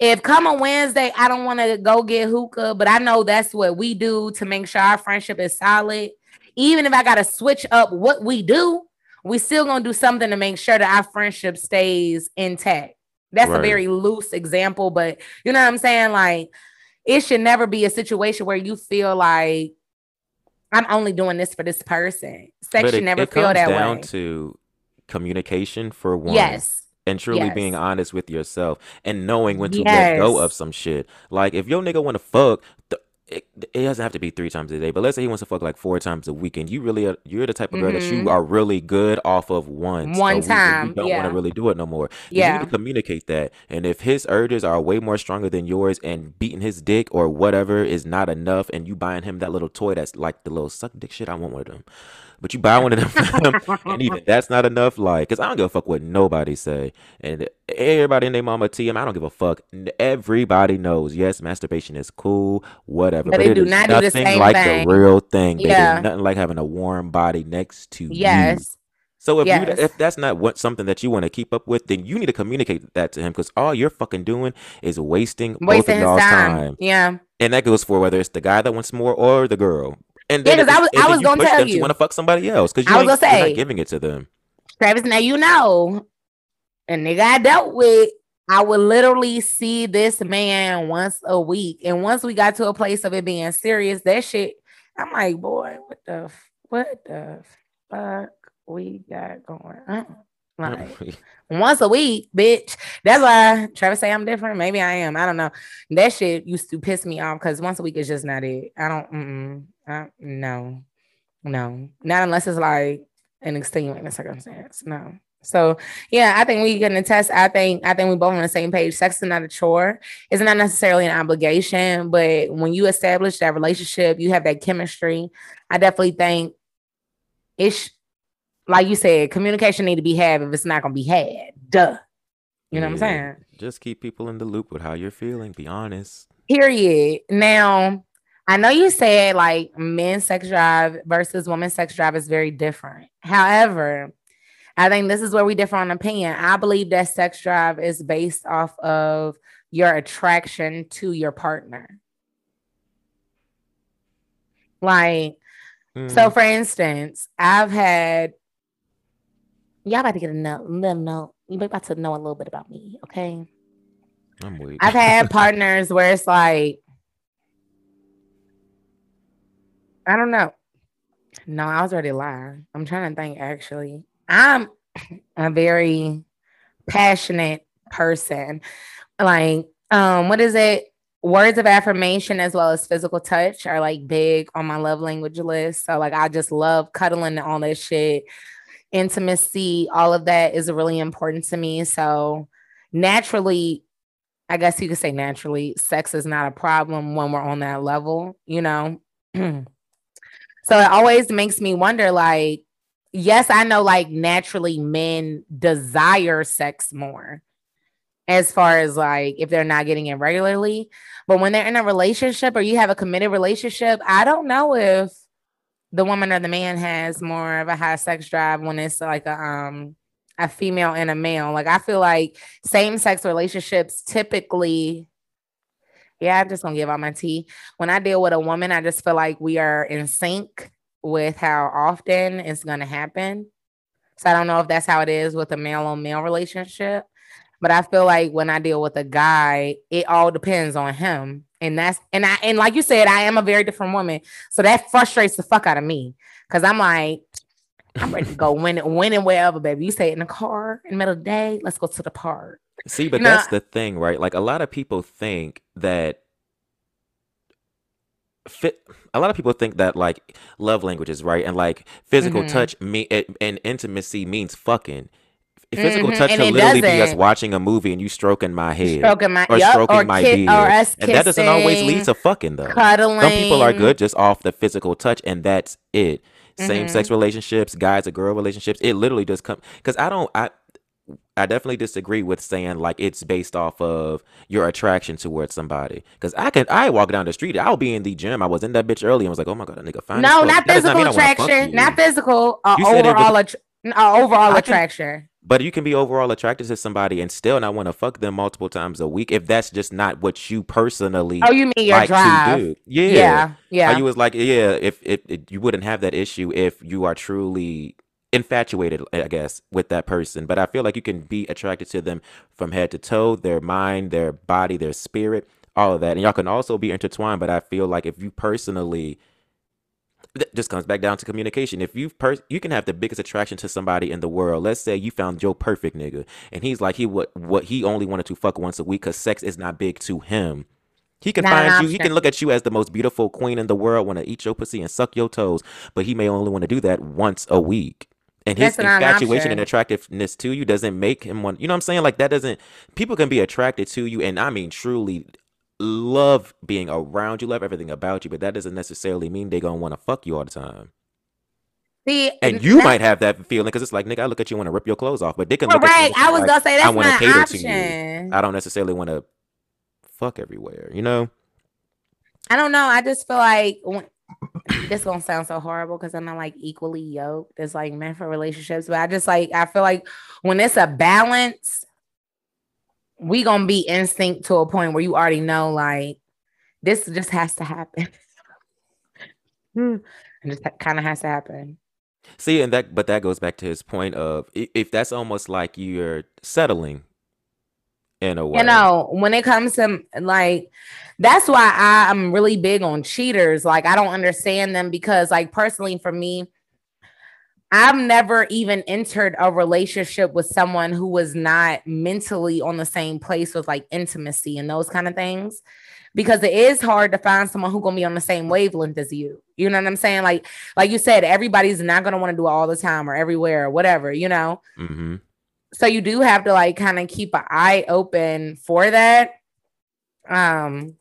A: If come a Wednesday, I don't want to go get hookah, but I know that's what we do to make sure our friendship is solid. Even if I gotta switch up what we do, we still gonna do something to make sure that our friendship stays intact. That's a very loose example, but you know what I'm saying? Like, it should never be a situation where you feel like I'm only doing this for this person. Sex
B: But
A: should
B: it,
A: never
B: it
A: feel
B: comes
A: that
B: down
A: way.
B: to communication for one.
A: Yes.
B: And truly
A: Yes.
B: being honest with yourself and knowing when to let go of some shit. Like if your nigga want to fuck, th- it, it doesn't have to be three times a day, but let's say he wants to fuck like four times a week, and you really are, you're the type of girl that you
A: Mhm.
B: are really good off of once
A: One
B: week,
A: time,
B: You don't want to really do it no more. then you
A: Yeah.
B: need to communicate that. And if his urges are way more stronger than yours, and beating his dick or whatever is not enough, and you buying him that little toy that's like the little suck dick shit, I want one of them. But you buy one of them and even that's not enough. Like, cause I don't give a fuck what nobody say, and everybody in their mama TM, I don't give a fuck. Everybody knows, yes, masturbation is cool, whatever,
A: But
B: but,
A: they
B: it
A: do
B: is
A: not do the
B: nothing
A: same
B: like
A: thing.
B: the real thing. baby.
A: Yeah.
B: nothing like having a warm body next to you.
A: Yes.
B: So if
A: Yes.
B: you if that's not what something that you want to keep up with, then you need to communicate that to him because all you're fucking doing is wasting, both of
A: his
B: y'all's
A: time.
B: time.
A: Yeah.
B: And that goes for whether it's the guy that wants more or the girl. And
A: Yeah,
B: then
A: 'cause I was, I was gonna tell
B: them to
A: you.
B: want to fuck somebody else because you
A: I was gonna
B: you're
A: say.
B: not giving it to them.
A: Travis, now you know, a nigga I dealt with, I would literally see this man once a week. And once we got to a place of it being serious, that shit, I'm like, boy, what the, what the fuck we got going on? Like, once a week, bitch. That's why Travis say I'm different. Maybe I am. I don't know. That shit used to piss me off because once a week is just not it. I don't. Mm-mm, I, no, no, not unless it's like an extenuating circumstance. No. So yeah, I think we can attest. I think I think we both on the same page. Sex is not a chore. It's not necessarily an obligation, but when you establish that relationship, you have that chemistry. I definitely think it's like you said, communication need to be had if it's not gonna be had. Duh. You know what I'm saying?
B: Just keep people in the loop with how you're feeling. Be honest.
A: Period. Now, I know you said like men's sex drive versus women's sex drive is very different. However, I think this is where we differ on opinion. I believe that sex drive is based off of your attraction to your partner. Like, so
B: Mm,
A: for instance, I've had y'all about to get a know, little know, you about to know a little bit about me, okay?
B: I'm weak.
A: I've had partners where it's like, I don't know. No, I was ready to lie. I'm trying to think actually. I'm a very passionate person. Like, um, what is it? Words of affirmation as well as physical touch are like big on my love language list. So like I just love cuddling and all that shit. Intimacy, all of that is really important to me. So naturally, I guess you could say naturally, sex is not a problem when we're on that level, you know. so it always makes me wonder like yes, I know like naturally men desire sex more as far as like if they're not getting it regularly. But when they're in a relationship or you have a committed relationship, I don't know if the woman or the man has more of a high sex drive when it's like a um a female and a male. Like I feel like same sex relationships typically yeah, I'm just gonna give out my tea. When I deal with a woman, I just feel like we are in sync with how often it's gonna happen. So I don't know if that's how it is with a male on male relationship. But I feel like when I deal with a guy, it all depends on him. And that's and I and like you said, I am a very different woman. So that frustrates the fuck out of me. Cause I'm like, I'm ready to go win it, win it wherever, baby. You say it in the car in the middle of the day, let's go to the park.
B: See, but
A: You know,
B: that's the thing, right? Like a lot of people think that fit a lot of people think that like love languages, right? And like physical
A: Mhm.
B: touch me it, and intimacy means fucking. Physical
A: Mhm,
B: touch
A: and
B: can
A: it
B: literally be us watching a movie and you stroking my head
A: Stroking my
B: or
A: yup,
B: stroking
A: or
B: my
A: ki-
B: beard.
A: us
B: and that doesn't always lead to fucking though.
A: cuddling.
B: Some people are good just off the physical touch, and that's it. Same
A: Mhm.
B: sex relationships, guys or girl relationships, it literally does come because I don't I I definitely disagree with saying like it's based off of your attraction towards somebody. Because I can I walk down the street, I'll be in the gym. I was in that bitch early and was like, oh my god, that nigga fine.
A: No, not physical
B: wanna
A: attraction. Not physical. Uh,
B: was-
A: overall, att- uh, overall
B: I can-
A: attraction.
B: But you can be overall attracted to somebody and still not want to fuck them multiple times a week if that's just not what you personally
A: Oh, you mean your
B: like
A: drive?
B: to do. Yeah.
A: Yeah, yeah.
B: How you was like, yeah, if, if, if you wouldn't have that issue if you are truly infatuated, I guess, with that person. But I feel like you can be attracted to them from head to toe, their mind, their body, their spirit, all of that. And y'all can also be intertwined. But I feel like if you personally th- just comes back down to communication. If you've per- you can have the biggest attraction to somebody in the world. Let's say you found Joe perfect nigga, and he's like he what what he only wanted to fuck once a week because sex is not big to him. He can
A: Not
B: find you. He can look at you as the most beautiful queen in the world, want to eat your pussy and suck your toes, but he may only want to do that once a week. And his
A: not an
B: infatuation and attractiveness to you doesn't make him want. You know what I'm saying? Like that doesn't. People can be attracted to you, and I mean truly love being around you, love everything about you, but that doesn't necessarily mean they're gonna want to fuck you all the time.
A: See,
B: And you might have that feeling because it's like, nigga, I look at you and want to rip your clothes off, but they can look at you
A: Correct. I was
B: like,
A: gonna say
B: I
A: that's
B: wanna
A: not an
B: cater to you.
A: option.
B: I don't necessarily want to fuck everywhere, you know?
A: I don't know. I just feel like this gonna sound so horrible because I'm not like equally yoked. It's like meant for relationships, but I just like I feel like when it's a balance, we gonna be in sync to a point where you already know like this just has to happen. Hmm. it just kind of has to happen.
B: See, and that, but that goes back to his point of if that's almost like you're settling in a way.
A: You know, when it comes to like, that's why I, I'm really big on cheaters. Like, I don't understand them because, like, personally, for me, I've never even entered a relationship with someone who was not mentally on the same place with like intimacy and those kind of things. Because it is hard to find someone who's gonna be on the same wavelength as you. You know what I'm saying? Like, like you said, everybody's not gonna want to do it all the time or everywhere or whatever, you know
B: hmm
A: so you do have to like kind of keep an eye open for that um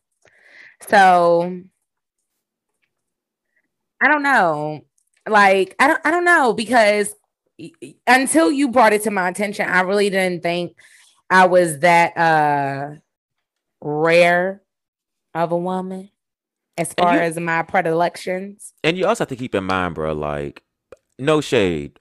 A: so i don't know like i don't i don't know because until you brought it to my attention i really didn't think I was that uh rare of a woman as far
B: you-
A: as my predilections.
B: And you also have to keep in mind, bro, like, no shade.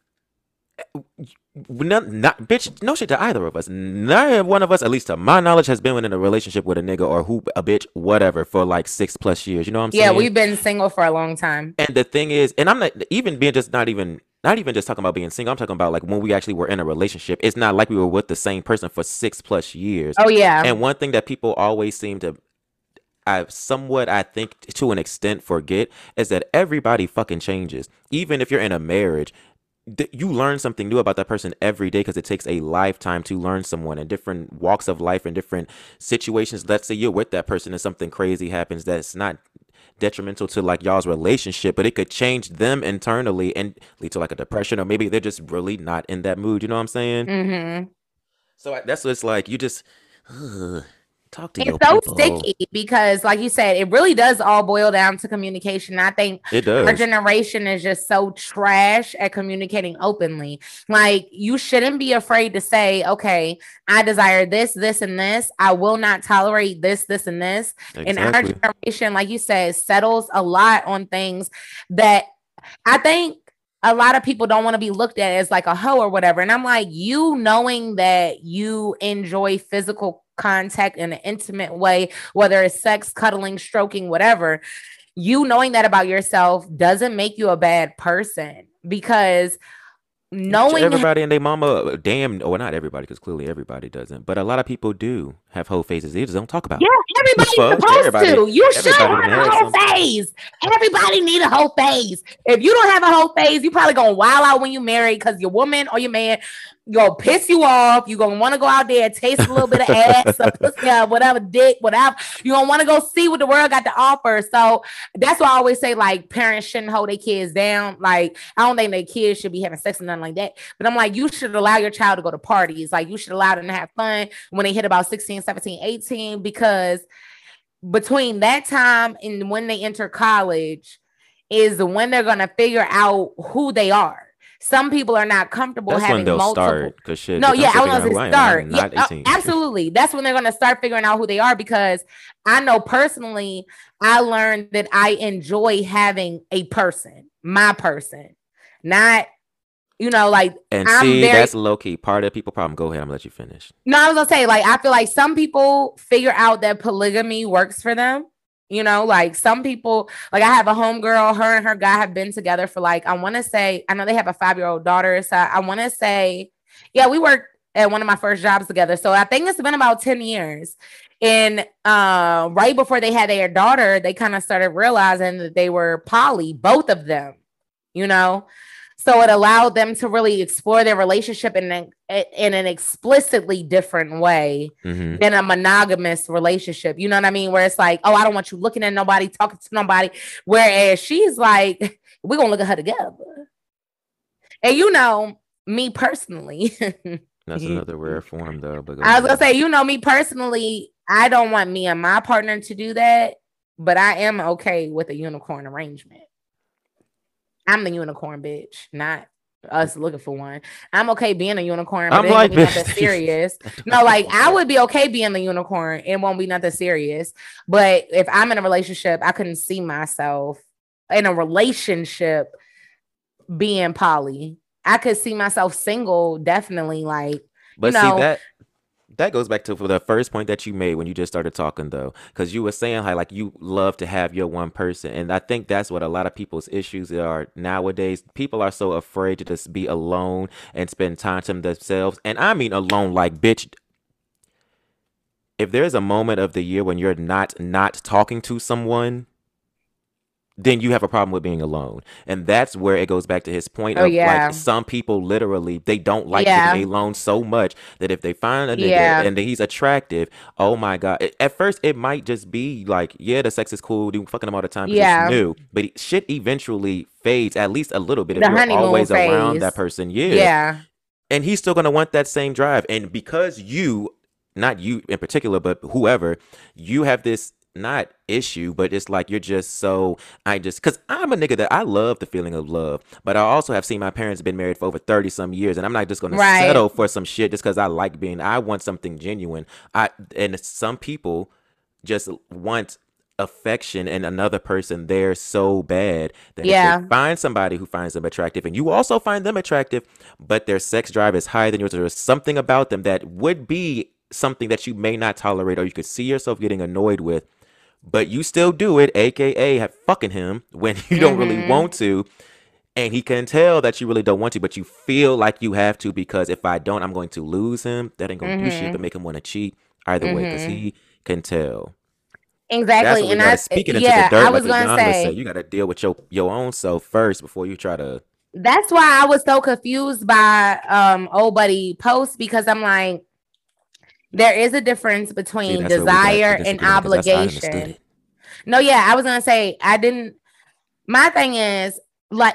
B: Not, not, bitch, no shit to either of us. None one of us, at least to my knowledge, has been in a relationship with a nigga or who a bitch, whatever, for like six plus years. You know what I'm
A: Yeah,
B: saying?
A: Yeah we've been single for a long time.
B: And the thing is, and I'm not even being just not even not even just talking about being single. I'm talking about like when we actually were in a relationship. It's not like we were with the same person for six plus years.
A: Oh yeah.
B: And one thing that people always seem to I somewhat I think to an extent forget is that everybody fucking changes. Even if you're in a marriage, you learn something new about that person every day because it takes a lifetime to learn someone in different walks of life and different situations. Let's say you're with that person and something crazy happens that's not detrimental to like y'all's relationship, but it could change them internally and lead to like a depression or maybe they're just really not in that mood. You know what I'm saying?
A: hmm
B: So that's what it's like. You just ugh, talk to
A: It's so
B: people.
A: sticky because, like you said, it really does all boil down to communication. I think
B: It
A: our generation is just so trash at communicating openly. Like, you shouldn't be afraid to say, okay, I desire this, this, and this. I will not tolerate this, this, and this. And our generation, like you said, settles a lot on things that I think a lot of people don't want to be looked at as like a hoe or whatever. And I'm like, you knowing that you enjoy physical contact in an intimate way, whether it's sex, cuddling, stroking, whatever, you knowing that about yourself doesn't make you a bad person because knowing
B: everybody and their mama, damn, or not everybody, because clearly everybody doesn't, but a lot of people do have whole faces. They just don't talk about. it.
A: Yeah, everybody's supposed
B: everybody-
A: to. You should have a whole phase. Everybody need a whole phase. If you don't have a whole phase, you probably gonna wild out when you marry because your woman or your man gonna piss you off. You gonna want to go out there and taste a little bit of ass, or pussy, or whatever, dick, whatever. You gonna want to go see what the world got to offer. So that's why I always say like parents shouldn't hold their kids down. Like I don't think their kids should be having sex and nothing like that. But I'm like, you should allow your child to go to parties. Like you should allow them to have fun when they hit about 16, 17, 18, because between that time and when they enter college is when they're gonna figure out who they are. Some people are not comfortable
B: That's
A: having
B: when they'll
A: multiple.
B: start. Cause shit.
A: No, yeah, I was gonna say
B: who I am.
A: start. Yeah, uh, absolutely. That's when they're gonna start figuring out who they are because I know personally, I learned that I enjoy having a person, my person, not you know, like
B: And
A: I'm
B: see,
A: very-
B: that's low key part of the people problem. Go ahead, I'm gonna let you finish.
A: no, I was gonna say, like, I feel like some people figure out that polygamy works for them. You know, like some people, like I have a homegirl, her and her guy have been together for like, I want to say, I know they have a five year old daughter. So I want to say, yeah, we worked at one of my first jobs together. So I think it's been about 10 years. And uh, right before they had their daughter, they kind of started realizing that they were poly, both of them, you know? So it allowed them to really explore their relationship in an, in an explicitly different way
B: hmm
A: than a monogamous relationship. You know what I mean? Where it's like, oh, I don't want you looking at nobody, talking to nobody. Whereas she's like, we're gonna look at her together. And you know, me personally,
B: That's another rare form though. But go
A: I was gonna say, you know, me personally, I don't want me and my partner to do that, but I am okay with a unicorn arrangement. I'm the unicorn bitch, not us looking for one. I'm okay being a unicorn, but
B: I'm like,
A: nothing serious. No, like I would be okay being the unicorn. It won't be nothing serious. But if I'm in a relationship, I couldn't see myself in a relationship being poly. I could see myself single, definitely. Like,
B: But
A: know-
B: see that that goes back to the first point that you made when you just started talking though, because you were saying how like you love to have your one person, and I think that's what a lot of people's issues are nowadays. People are so afraid to just be alone and spend time to themselves, and I mean alone, like bitch. If there's a moment of the year when you're not not talking to someone, then you have a problem with being alone. And that's where it goes back to his point
A: Oh,
B: of
A: yeah.
B: like some people literally they don't like
A: Yeah.
B: being alone so much that if they find a nigga
A: Yeah.
B: and he's attractive, oh my god. At first it might just be like, yeah, the sex is cool, you fucking him all the time
A: Yeah.
B: it's new. But shit eventually fades at least a little bit if
A: The
B: you're
A: honeymoon
B: always around that person. Yeah.
A: yeah.
B: And he's still gonna want that same drive. And because you not you in particular, but whoever, you have this not issue, but it's like you're just so I just because I'm a nigga that I love the feeling of love, but I also have seen my parents been married for over thirty some years, and I'm not just gonna
A: Right.
B: settle for some shit just because I like being. I want something genuine. I and some people just want affection and another person there so bad that
A: Yeah.
B: find somebody who finds them attractive and you also find them attractive but their sex drive is higher than yours or there's something about them that would be something that you may not tolerate or you could see yourself getting annoyed with but you still do it aka fucking him when you don't really
A: Mhm.
B: want to and he can tell that you really don't want to but you feel like you have to because if i don't i'm going to lose him that ain't gonna do shit but make him want to cheat either way because he can tell
A: Exactly. And I
B: speak it into
A: yeah,
B: the dirt
A: I was
B: like
A: gonna
B: Adonis
A: say.
B: You gotta deal with your your own self first before you try to
A: that's why I was so confused by um old buddy post because I'm like, there is a difference between
B: that's where we got the
A: desire and
B: disagreement, 'cause that's how I understood
A: obligation. No, yeah, I was gonna say I didn't. My thing is like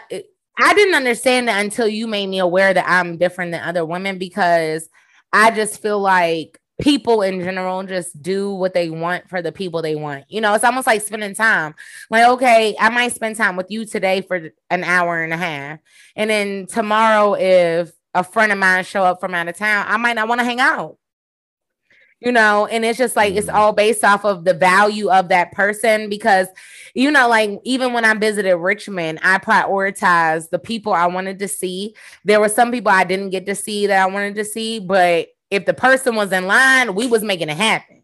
A: I didn't understand that until you made me aware that I'm different than other women because I just feel like people in general just do what they want for the people they want. You know, it's almost like spending time. Like, okay, I might spend time with you today for an hour and a half, and then tomorrow, if a friend of mine show up from out of town, I might not want to hang out you know and it's just like it's
B: Mhm.
A: all based off of the value of that person because you know like even when i visited richmond i prioritized the people i wanted to see. There were some people i didn't get to see that i wanted to see but if the person was in line we was making it happen.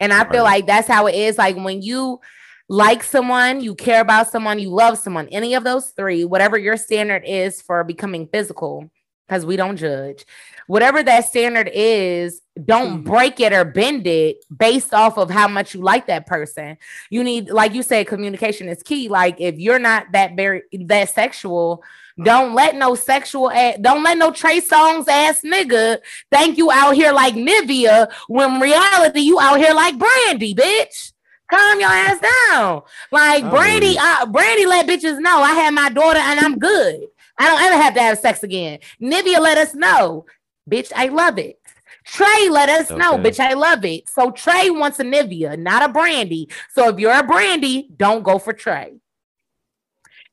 A: And i feel like that's how it is. Like when you like someone you care about someone you love someone any of those three whatever your standard is for becoming physical because we don't judge whatever that standard is, don't
B: Mhm.
A: break it or bend it based off of how much you like that person. You need, like you said, communication is key. Like if you're not that very that sexual, don't let no sexual a- don't let no Trey Songz ass nigga think you out here like Nivea when reality you out here like Brandy, bitch. Calm your ass down. Like
B: I
A: Brandy, uh, Brandy let bitches know I had my daughter and I'm good. I don't ever have to have sex again. Nivea let us know, bitch, I love it. Trey let us know, bitch, I love it. So Trey wants a Nivea, not a Brandy. So if you're a Brandy, don't go for Trey.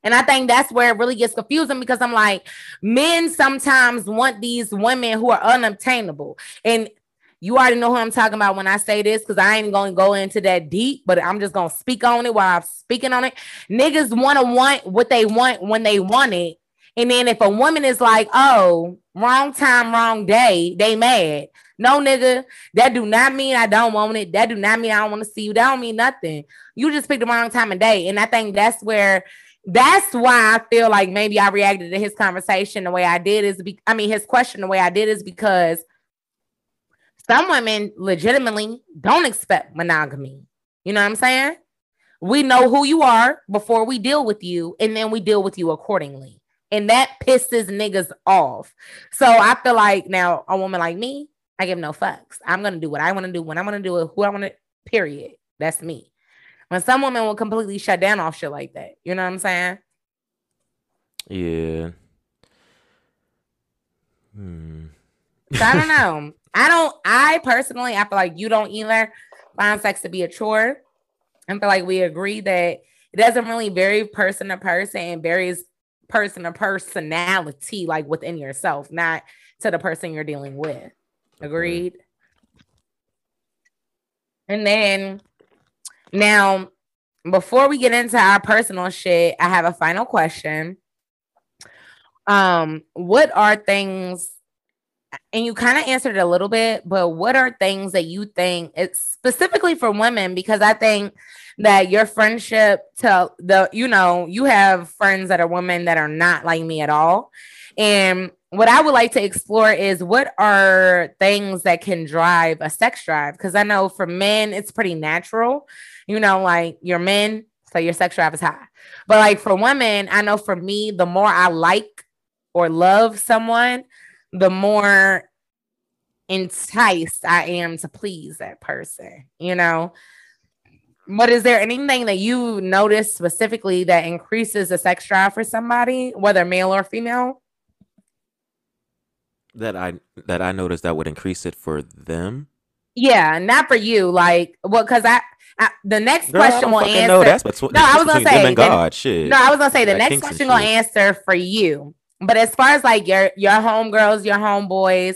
A: And I think that's where it really gets confusing because I'm like, men sometimes want these women who are unobtainable. And you already know who I'm talking about when I say this because I ain't going to go into that deep, but I'm just going to speak on it while I'm speaking on it. Niggas want to want what they want when they want it. And then if a woman is like, oh, wrong time, wrong day, they mad. No, nigga, that do not mean I don't want it. That do not mean I don't want to see you. That don't mean nothing. You just picked the wrong time and day. And I think that's where that's why I feel like maybe I reacted to his conversation the way I did is be, I mean his question the way I did is because some women legitimately don't expect monogamy. You know what I'm saying? We know who you are before we deal with you, and then we deal with you accordingly. And that pisses niggas off. So I feel like now a woman like me, I give no fucks. I'm gonna do what I want to do when I want to do it, who I want to, period. That's me. When some women will completely shut down off shit like that. You know what I'm saying?
B: Yeah. Hmm.
A: So I don't know. I don't. I personally, I feel like you don't either find sex to be a chore. I feel like we agree that it doesn't really vary person to person and varies person to personality, like within yourself, not to the person you're dealing with. Agreed. And then now, before we get into our personal shit, I have a final question. Um, what are things and you kind of answered it a little bit, but what are things that you think it's specifically for women? Because I think that your friendship to the, you know, you have friends that are women that are not like me at all. And what I would like to explore is what are things that can drive a sex drive? Because I know for men, it's pretty natural, you know, like you're men, so your sex drive is high. But like for women, I know for me, the more I like or love someone, the more enticed I am to please that person, you know. But is there anything that you notice specifically that increases the sex drive for somebody, whether male or female?
B: That I that I noticed that would increase it for them.
A: Yeah, not for you. Like, well, because I I, the next
B: Girl,
A: question will answer.
B: know. That's between,
A: No, I was gonna say,
B: God. Shit.
A: No, I was gonna say the
B: Like
A: next question gonna answer for you. But as far as like your your homegirls, your homeboys,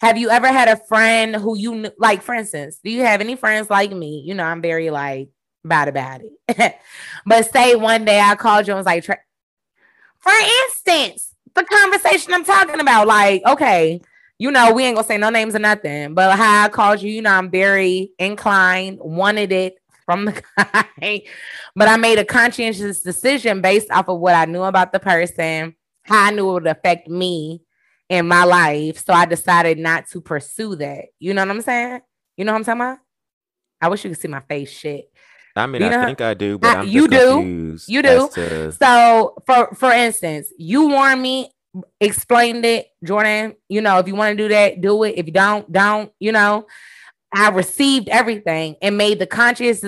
A: have you ever had a friend who you like? For instance, do you have any friends like me? You know, I'm very like bad about it. but say one day I called you and was like, "Tra- for instance, the conversation I'm talking about, like, okay, you know, we ain't gonna say no names or nothing, but how I called you, you know, I'm very inclined, wanted it from the guy, but I made a conscientious decision based off of what I knew about the person, how I knew it would affect me in my life. So I decided not to pursue that. You know what I'm saying? You know what I'm talking about? I wish you could see my face shit.
B: I mean,
A: You
B: I
A: know-
B: think I do, but
A: I-
B: I'm
A: you do.
B: confused
A: You do.
B: to-
A: So for for instance, you warned me, explained it, Jordan. You know, if you want to do that, do it. If you don't, don't. You know, I received everything and made the conscious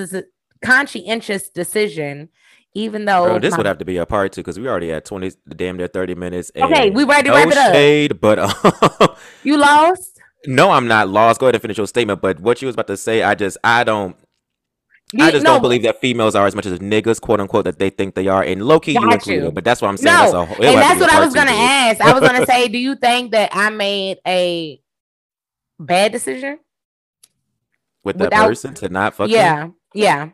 A: conscientious decision, even though
B: Bro, this
A: my-
B: would have to be a part two because we already had 20, damn near 30 minutes.
A: Okay, we ready to
B: no
A: wrap it up.
B: shade, but uh,
A: you lost.
B: no, I'm not lost. Go ahead and finish your statement. But what you was about to say, I just, I don't, I just
A: no,
B: don't believe that females are as much as niggas, quote unquote, that they think they are. And low key, you included.
A: you.
B: But that's what I'm saying.
A: No,
B: that's a,
A: and that's
B: to
A: what I was gonna ask. I was gonna say, do you think that I made a bad decision?
B: with that
A: without-
B: person to not fuck them?
A: yeah,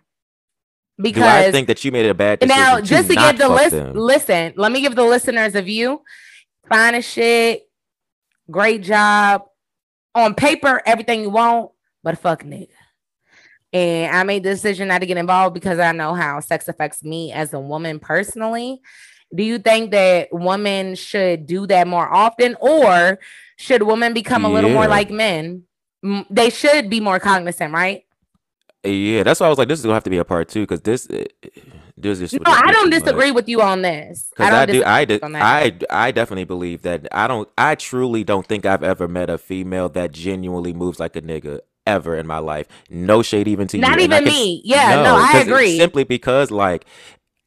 A: yeah.
B: Do I think that you made a bad decision
A: now, just to
B: not
A: give the list,
B: them?
A: listen, let me give the listeners a view. Fine as shit, great job. On paper, everything you want, but fuck nigga. And I made the decision not to get involved because I know how sex affects me as a woman personally. Do you think that women should do that more often, or should women become a little more like men? They should be more cognizant, right?
B: Yeah, that's why I was like, this is gonna have to be a part two because this, eh, this just
A: No, I don't
B: much.
A: disagree with you on this.
B: Because
A: don't
B: I, do, I
A: that.
B: I, I definitely believe that I don't, I truly don't think I've ever met a female that genuinely moves like a nigga ever in my life. No shade even to you.
A: Not even
B: can-
A: me. Yeah, no, I
B: 'cause it's
A: agree.
B: Simply because, like,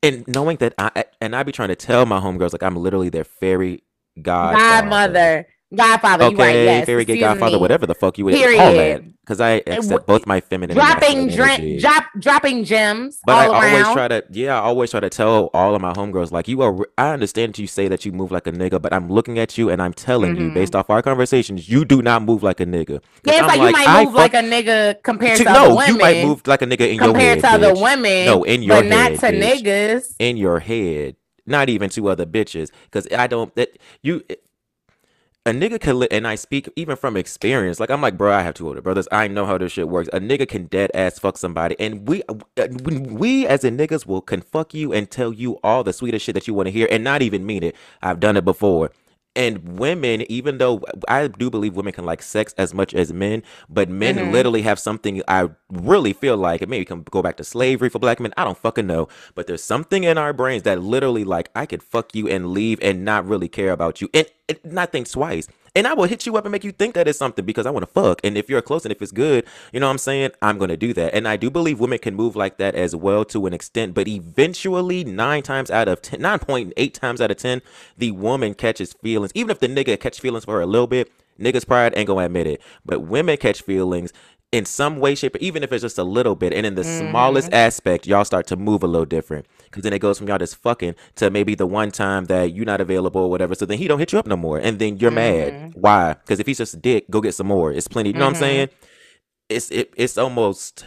B: and knowing that I, and I be trying to tell my homegirls like I'm literally their fairy godfather.
A: Godmother, Godfather.
B: Okay,
A: you right? Yes,
B: fairy gay godfather,
A: me.
B: whatever the fuck you is, all that. Because I accept both my feminine
A: Dropping,
B: and masculine
A: drop, dropping gems
B: But I
A: all
B: always try to, yeah, I always try to tell all of my homegirls, like, you are, I understand you say that you move like a nigga, but I'm looking at you and I'm telling you,
A: Mhm.
B: based off our conversations, you do not move like a nigga.
A: yeah, it's
B: I'm
A: like, you might
B: I
A: move like a nigga compared
B: to-
A: to,
B: no,
A: women.
B: you might move like a nigga in your
A: compared
B: head,
A: to other
B: bitch.
A: women.
B: No, in your
A: but not to
B: bitch.
A: niggas.
B: in your head, not even to other bitches. Because I don't that you a nigga can li- and I speak even from experience. Like I'm like, bro, I have two older brothers. I know how this shit works. A nigga can dead ass fuck somebody, and we uh, we as in niggas will can fuck you and tell you all the sweetest shit that you want to hear, and not even mean it. I've done it before. And women, even though I do believe women can like sex as much as men, but men
A: Mhm.
B: literally have something I really feel like, and maybe can go back to slavery for black men. I don't fucking know. But there's something in our brains that literally like I could fuck you and leave and not really care about you and, and not think twice. And I will hit you up and make you think that it's something because I want to fuck. And if you're close and if it's good, you know what I'm saying? I'm going to do that. And I do believe women can move like that as well to an extent. But eventually, nine times out of 10, 9.8 times out of 10, the woman catches feelings. Even if the nigga catch feelings for her a little bit, niggas pride ain't going to admit it. But women catch feelings in some way, shape, or even if it's just a little bit. And in the smallest mm-hmm. aspect, y'all start to move a little different. Because then it goes from y'all just fucking to maybe the one time that you're not available or whatever. So then he don't hit you up no more. And then you're mad. Mm-hmm. Why? Because if he's just a dick, go get some more. It's plenty. You know what I'm mm-hmm. saying? It's it, it's almost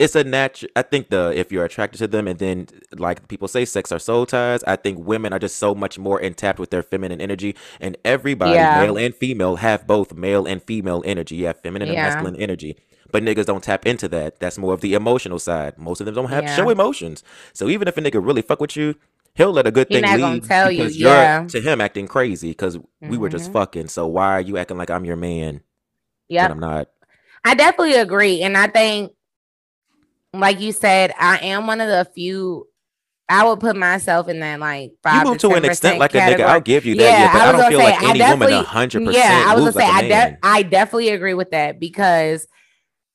B: it's a natural i think the if you're attracted to them and then like people say sex are soul ties i think women are just so much more in tapped with their feminine energy and everybody
A: Yeah.
B: male and female have both male and female energy you have feminine and masculine energy but niggas don't tap into that that's more of the emotional side most of them don't have
A: Yeah.
B: show emotions so even if a nigga really fuck with you he'll let a good
A: He
B: thing
A: gonna tell you, yeah.
B: to him acting crazy because we were just
A: Mhm.
B: fucking so why are you acting like i'm your man Yeah, i'm not
A: I definitely agree. And I think, like you said, I am one of the few. I would put myself in that like five.
B: you move to an extent like a nigga. I'll give you that. Yeah, but I,
A: was
B: don't feel
A: say,
B: like any woman a hundred percent
A: Yeah, I was gonna say
B: like
A: I, de- I definitely agree with that because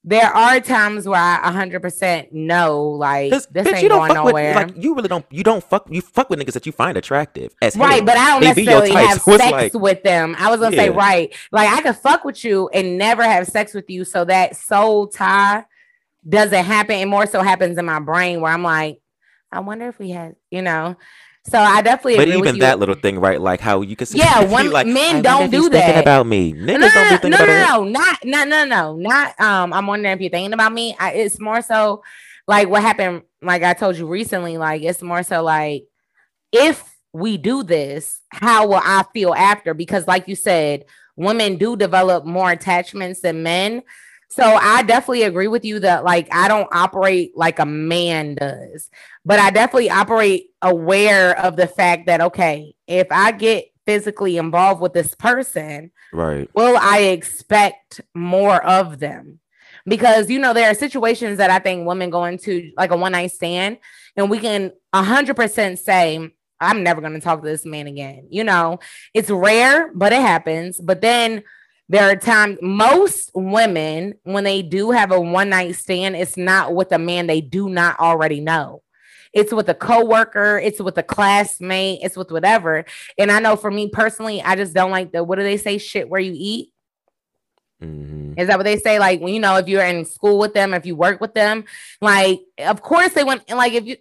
A: there are times where I hundred percent know like this
B: bitch,
A: ain't going nowhere.
B: with like you really don't you don't fuck you fuck with niggas that you find attractive as
A: Right,
B: hell.
A: but I don't
B: They
A: necessarily have
B: so
A: sex
B: like-
A: with them. I was gonna say, right, like I could fuck with you and never have sex with you, so that soul tie doesn't happen. It more so happens in my brain where I'm like, I wonder if we had, you know. So I definitely.
B: But
A: agree with
B: even
A: you.
B: that little thing, right? Like how you can see,
A: Yeah, one
B: like,
A: men don't
B: wonder if he's
A: do
B: Thinking
A: that."
B: about me, niggas
A: no, no,
B: don't be
A: no,
B: thinking
A: no,
B: about
A: no,
B: that.
A: no, not, no, no, no, not. Um, I'm wondering if you're thinking about me. I, it's more so like what happened. Like I told you recently. Like it's more so like if we do this, how will I feel after? Because like you said, women do develop more attachments than men. So I definitely agree with you that like I don't operate like a man does, but I definitely operate aware of the fact that okay, if I get physically involved with this person,
B: Right.
A: will I expect more of them? Because you know there are situations that I think women go into like a one night stand, and we can hundred percent say I'm never going to talk to this man again. You know, it's rare, but it happens. But then there are times most women when they do have a one night stand, it's not with a man they do not already know. It's with a coworker, it's with a classmate, it's with whatever. And I know for me personally, I just don't like the what do they say? Shit where you eat.
B: hmm
A: Is that what they say? Like, when you know, if you're in school with them, if you work with them, like, of course they want, like, if you,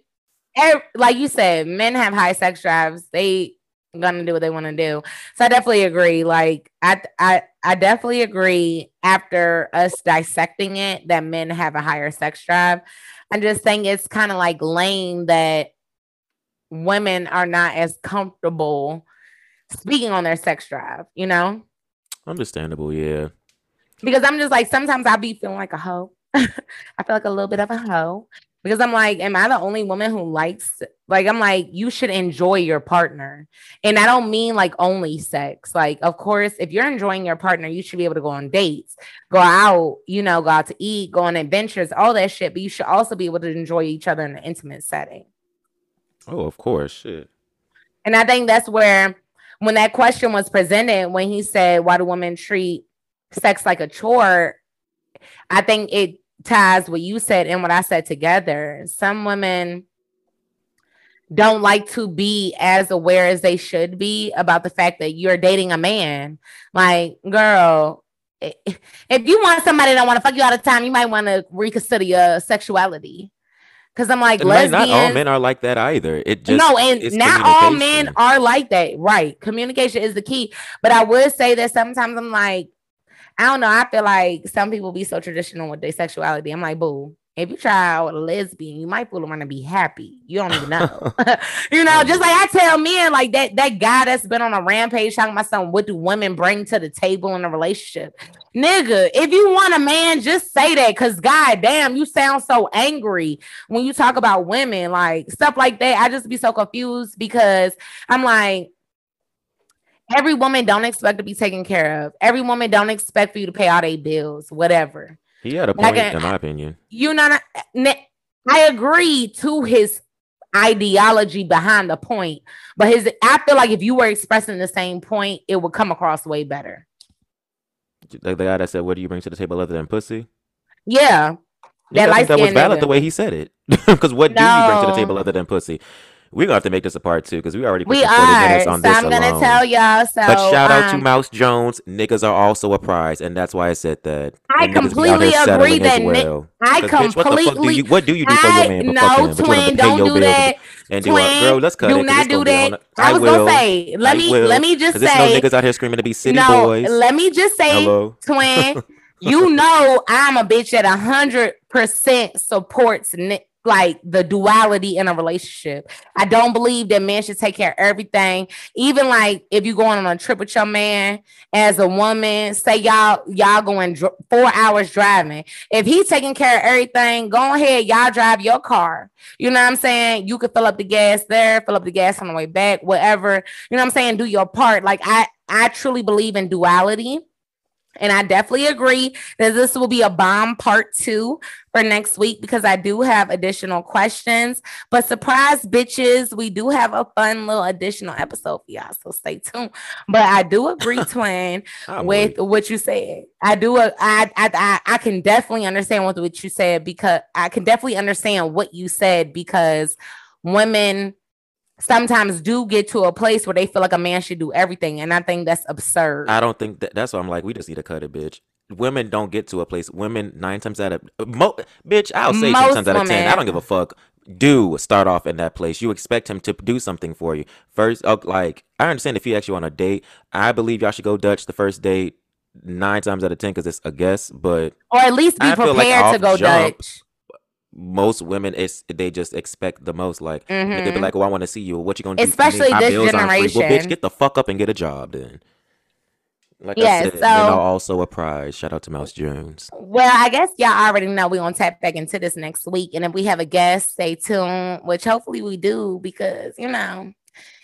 A: like you said, men have high sex drives. They gonna do what they want to do. So I definitely agree. Like, I, I, I definitely agree. After us dissecting it, that men have a higher sex drive. I'm just saying it's kind of like lame that women are not as comfortable speaking on their sex drive. You know.
B: Understandable, yeah.
A: because I'm just like sometimes I'll be feeling like a hoe. I feel like a little bit of a hoe because I'm like, am I the only woman who likes like I'm like, you should enjoy your partner. And I don't mean like only sex. Like, of course, if you're enjoying your partner, you should be able to go on dates, go out, you know, go out to eat, go on adventures, all that shit. But you should also be able to enjoy each other in an intimate setting.
B: Oh, of course, shit.
A: And I think that's where, when that question was presented, when he said, Why do women treat sex like a chore? I think it ties what you said and what I said together. Some women don't like to be as aware as they should be about the fact that you're dating a man. Like, girl, if you want somebody that want to fuck you all the time, you might want to reconsider your sexuality. Because I'm like, lesbians.
B: not all men are like that either. It just
A: no, and not all men are like that. Right. Communication is the key. But I would say that sometimes I'm like, I don't know. I feel like some people be so traditional with their sexuality. I'm like, boo. If you try out a lesbian, you might around and be happy. You don't even know. you know, just like I tell men, like that that guy that's been on a rampage talking about something, what do women bring to the table in a relationship? Nigga, if you want a man, just say that. Cause god damn, you sound so angry when you talk about women, like stuff like that. I just be so confused because I'm like, every woman don't expect to be taken care of. Every woman don't expect for you to pay all their bills, whatever.
B: He had a point,
A: a-
B: in my opinion.
A: You know, I agree to his ideology behind the point, but his I feel like if you were expressing the same point, it would come across way better.
B: Like the guy that said, "What do you bring to the table other than pussy?"
A: Yeah.
B: Yeah,
A: That
B: think that was valid
A: nigga.
B: the way he said it. Because what do you bring to the table other than pussy? We're gonna have to make this a part two because we already
A: We
B: put 40
A: are.
B: minutes
A: So
B: this
A: I'm gonna
B: alone.
A: tell y'all. So
B: but shout out to
A: um,
B: Mouse Jones. Niggas are also a prize, and that's why I said that.
A: I
B: And niggas be out
A: completely agree that
B: well.
A: I
B: 'Cause, bitch, what the fuck do
A: completely-
B: you? What do you do for your
A: I
B: man? but
A: no
B: fuck him? But you want him
A: twin, don't do
B: bills
A: that.
B: And do
A: Twin,
B: a girl. Let's cut it.
A: do
B: it.
A: not do that. I was
B: will.
A: gonna say, let
B: I
A: me
B: will.
A: let me just
B: there's no niggas out here screaming to be city
A: no,
B: boys.
A: let me just say,
B: Hello.
A: twin, you know I'm a bitch that a hundred percent supports like the duality in a relationship. I don't believe that men should take care of everything. Even like if you're going on a trip with your man as a woman, say y'all y'all going dr- four hours driving. If he's taking care of everything, go ahead, y'all drive your car. You know what I'm saying? You could fill up the gas there, fill up the gas on the way back, whatever. You know what I'm saying? Do your part. Like I I truly believe in duality. And I definitely agree that this will be a bomb part two for next week because I do have additional questions. But surprise, bitches, we do have a fun little additional episode for y'all. So stay tuned. But I do agree, twin, with
B: weak.
A: what you said. I do. uh, I, I I I can definitely understand what what you said because I can definitely understand what you said because women sometimes do get to a place where they feel like a man should do everything, and I think that's absurd.
B: I don't think that. That's why I'm like, we just need to cut it, bitch. women don't get to a place. Women nine times out of mo, bitch, I'll say
A: Most
B: ten times out of ten. I don't give a fuck. Do start off in that place. You expect him to do something for you first. uh, Like I understand if he actually on a date. I believe y'all should go Dutch the first date. Nine times out of ten, because it's a guess. But
A: or at least be
B: I feel like
A: prepared to go
B: jump,
A: Dutch.
B: Most women, it's they just expect the most. Like they'd be
A: Mhm.
B: like, "Oh, I want to see you. What you gonna do?"
A: Especially this
B: aren't. Well, bitch,
A: generation.
B: get the fuck up and get a job then. Like
A: Yeah,
B: I said, men
A: so-
B: are also a prize. Shout out to Mouse Jones.
A: Well, I guess y'all already know we're gonna tap back into this next week. And if we have a guest, stay tuned, which hopefully we do, because you know,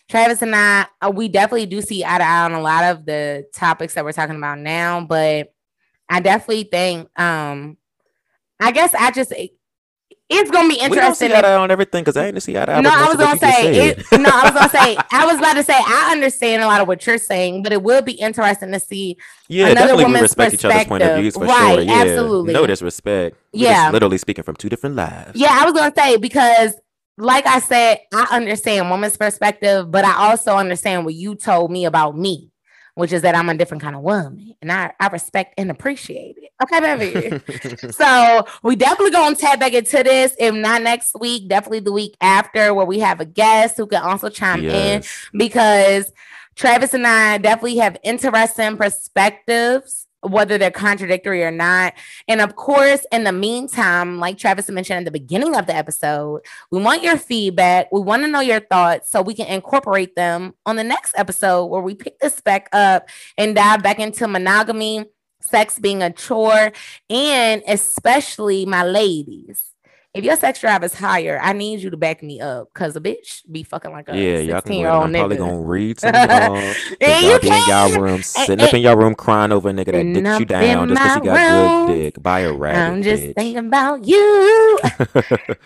A: Travis and I, uh, we definitely do see eye to eye on a lot of the topics that we're talking about now. But I definitely think um I guess I just it's gonna be
B: We don't
A: interesting.
B: see eye on everything because I ain't see eye to eye.
A: no, I was gonna say it. No, I was gonna say I was about to say I understand a lot of what you're saying, but it will be interesting to see.
B: Yeah,
A: another
B: definitely we respect each other's point of views for
A: Right,
B: sure. Yeah,
A: absolutely.
B: no disrespect. We're
A: Yeah.
B: literally speaking from two different lives.
A: Yeah, I was gonna say because, like I said, I understand woman's perspective, but I also understand what you told me about me, which is that I'm a different kind of woman, and I I respect and appreciate it. Okay, baby. so we definitely gonna tap back into this. If not next week, definitely the week after, where we have a guest who can also chime in because Travis and I definitely have interesting perspectives, whether they're contradictory or not. And of course, in the meantime, like Travis mentioned at the beginning of the episode, we want your feedback. We want to know your thoughts so we can incorporate them on the next episode where we pick this back up and dive back into monogamy, sex being a chore, and especially my ladies. If your sex drive is higher, I need you to back me up because a bitch be fucking like a
B: Yeah, y'all
A: 16
B: can
A: year
B: go ahead.
A: old
B: I'm probably
A: nigga.
B: gonna read some y'all.
A: And
B: y'all
A: you
B: be in y'all room, sitting
A: and-
B: up in your room crying over a nigga that dicks you down just because he got good dick. Buy a rabbit,
A: I'm just
B: bitch.
A: thinking about you.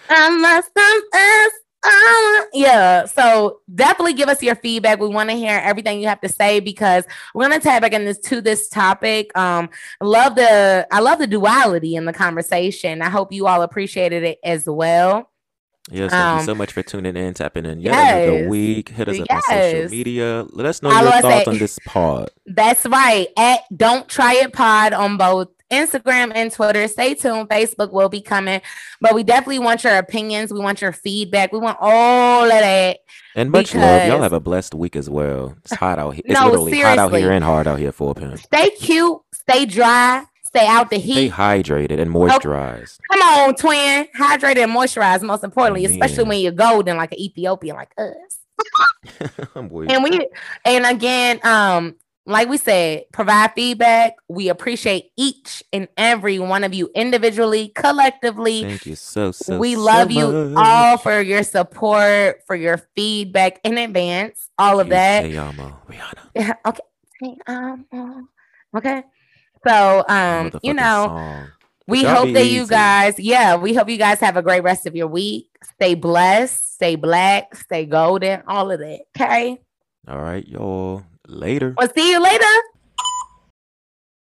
A: I must confess. Uh, yeah, so definitely give us your feedback. We want to hear everything you have to say because we're gonna tap back in this to this topic. Um, love the I love the duality in the conversation. I hope you all appreciated it as well.
B: Yes, thank
A: Um,
B: you so much for tuning in, tapping in another
A: yes.
B: week. Hit us up on social media. Let us know your thoughts
A: say-
B: on this pod.
A: That's right. At Don't Try It Pod on both Instagram and Twitter. Stay tuned. Facebook will be coming, but we definitely want your opinions. We want your feedback. We want all of that.
B: And much love. Y'all have a blessed week as well. It's hot out here. It's
A: No,
B: literally hot out here and hard out here for a pimp.
A: Stay cute. Stay dry. Stay out the heat.
B: Stay hydrated and moisturized.
A: Come on, twin. Hydrated and moisturized, most importantly, especially when you're golden like an Ethiopian like us. And we and again, um, like we said, provide feedback. We appreciate each and every one of you individually, collectively.
B: Thank you so so.
A: we
B: so
A: love you
B: much.
A: all for your support, for your feedback in advance, all of
B: You
A: that.
B: say Yama, Rihanna.
A: Yeah, okay. Hey, um, okay. So, um, you know,
B: song.
A: we hope that you guys, yeah, we hope you guys have a great rest of your week. Stay blessed, stay black, stay golden, all of that. Okay.
B: All right, y'all. Later.
A: We'll see you later.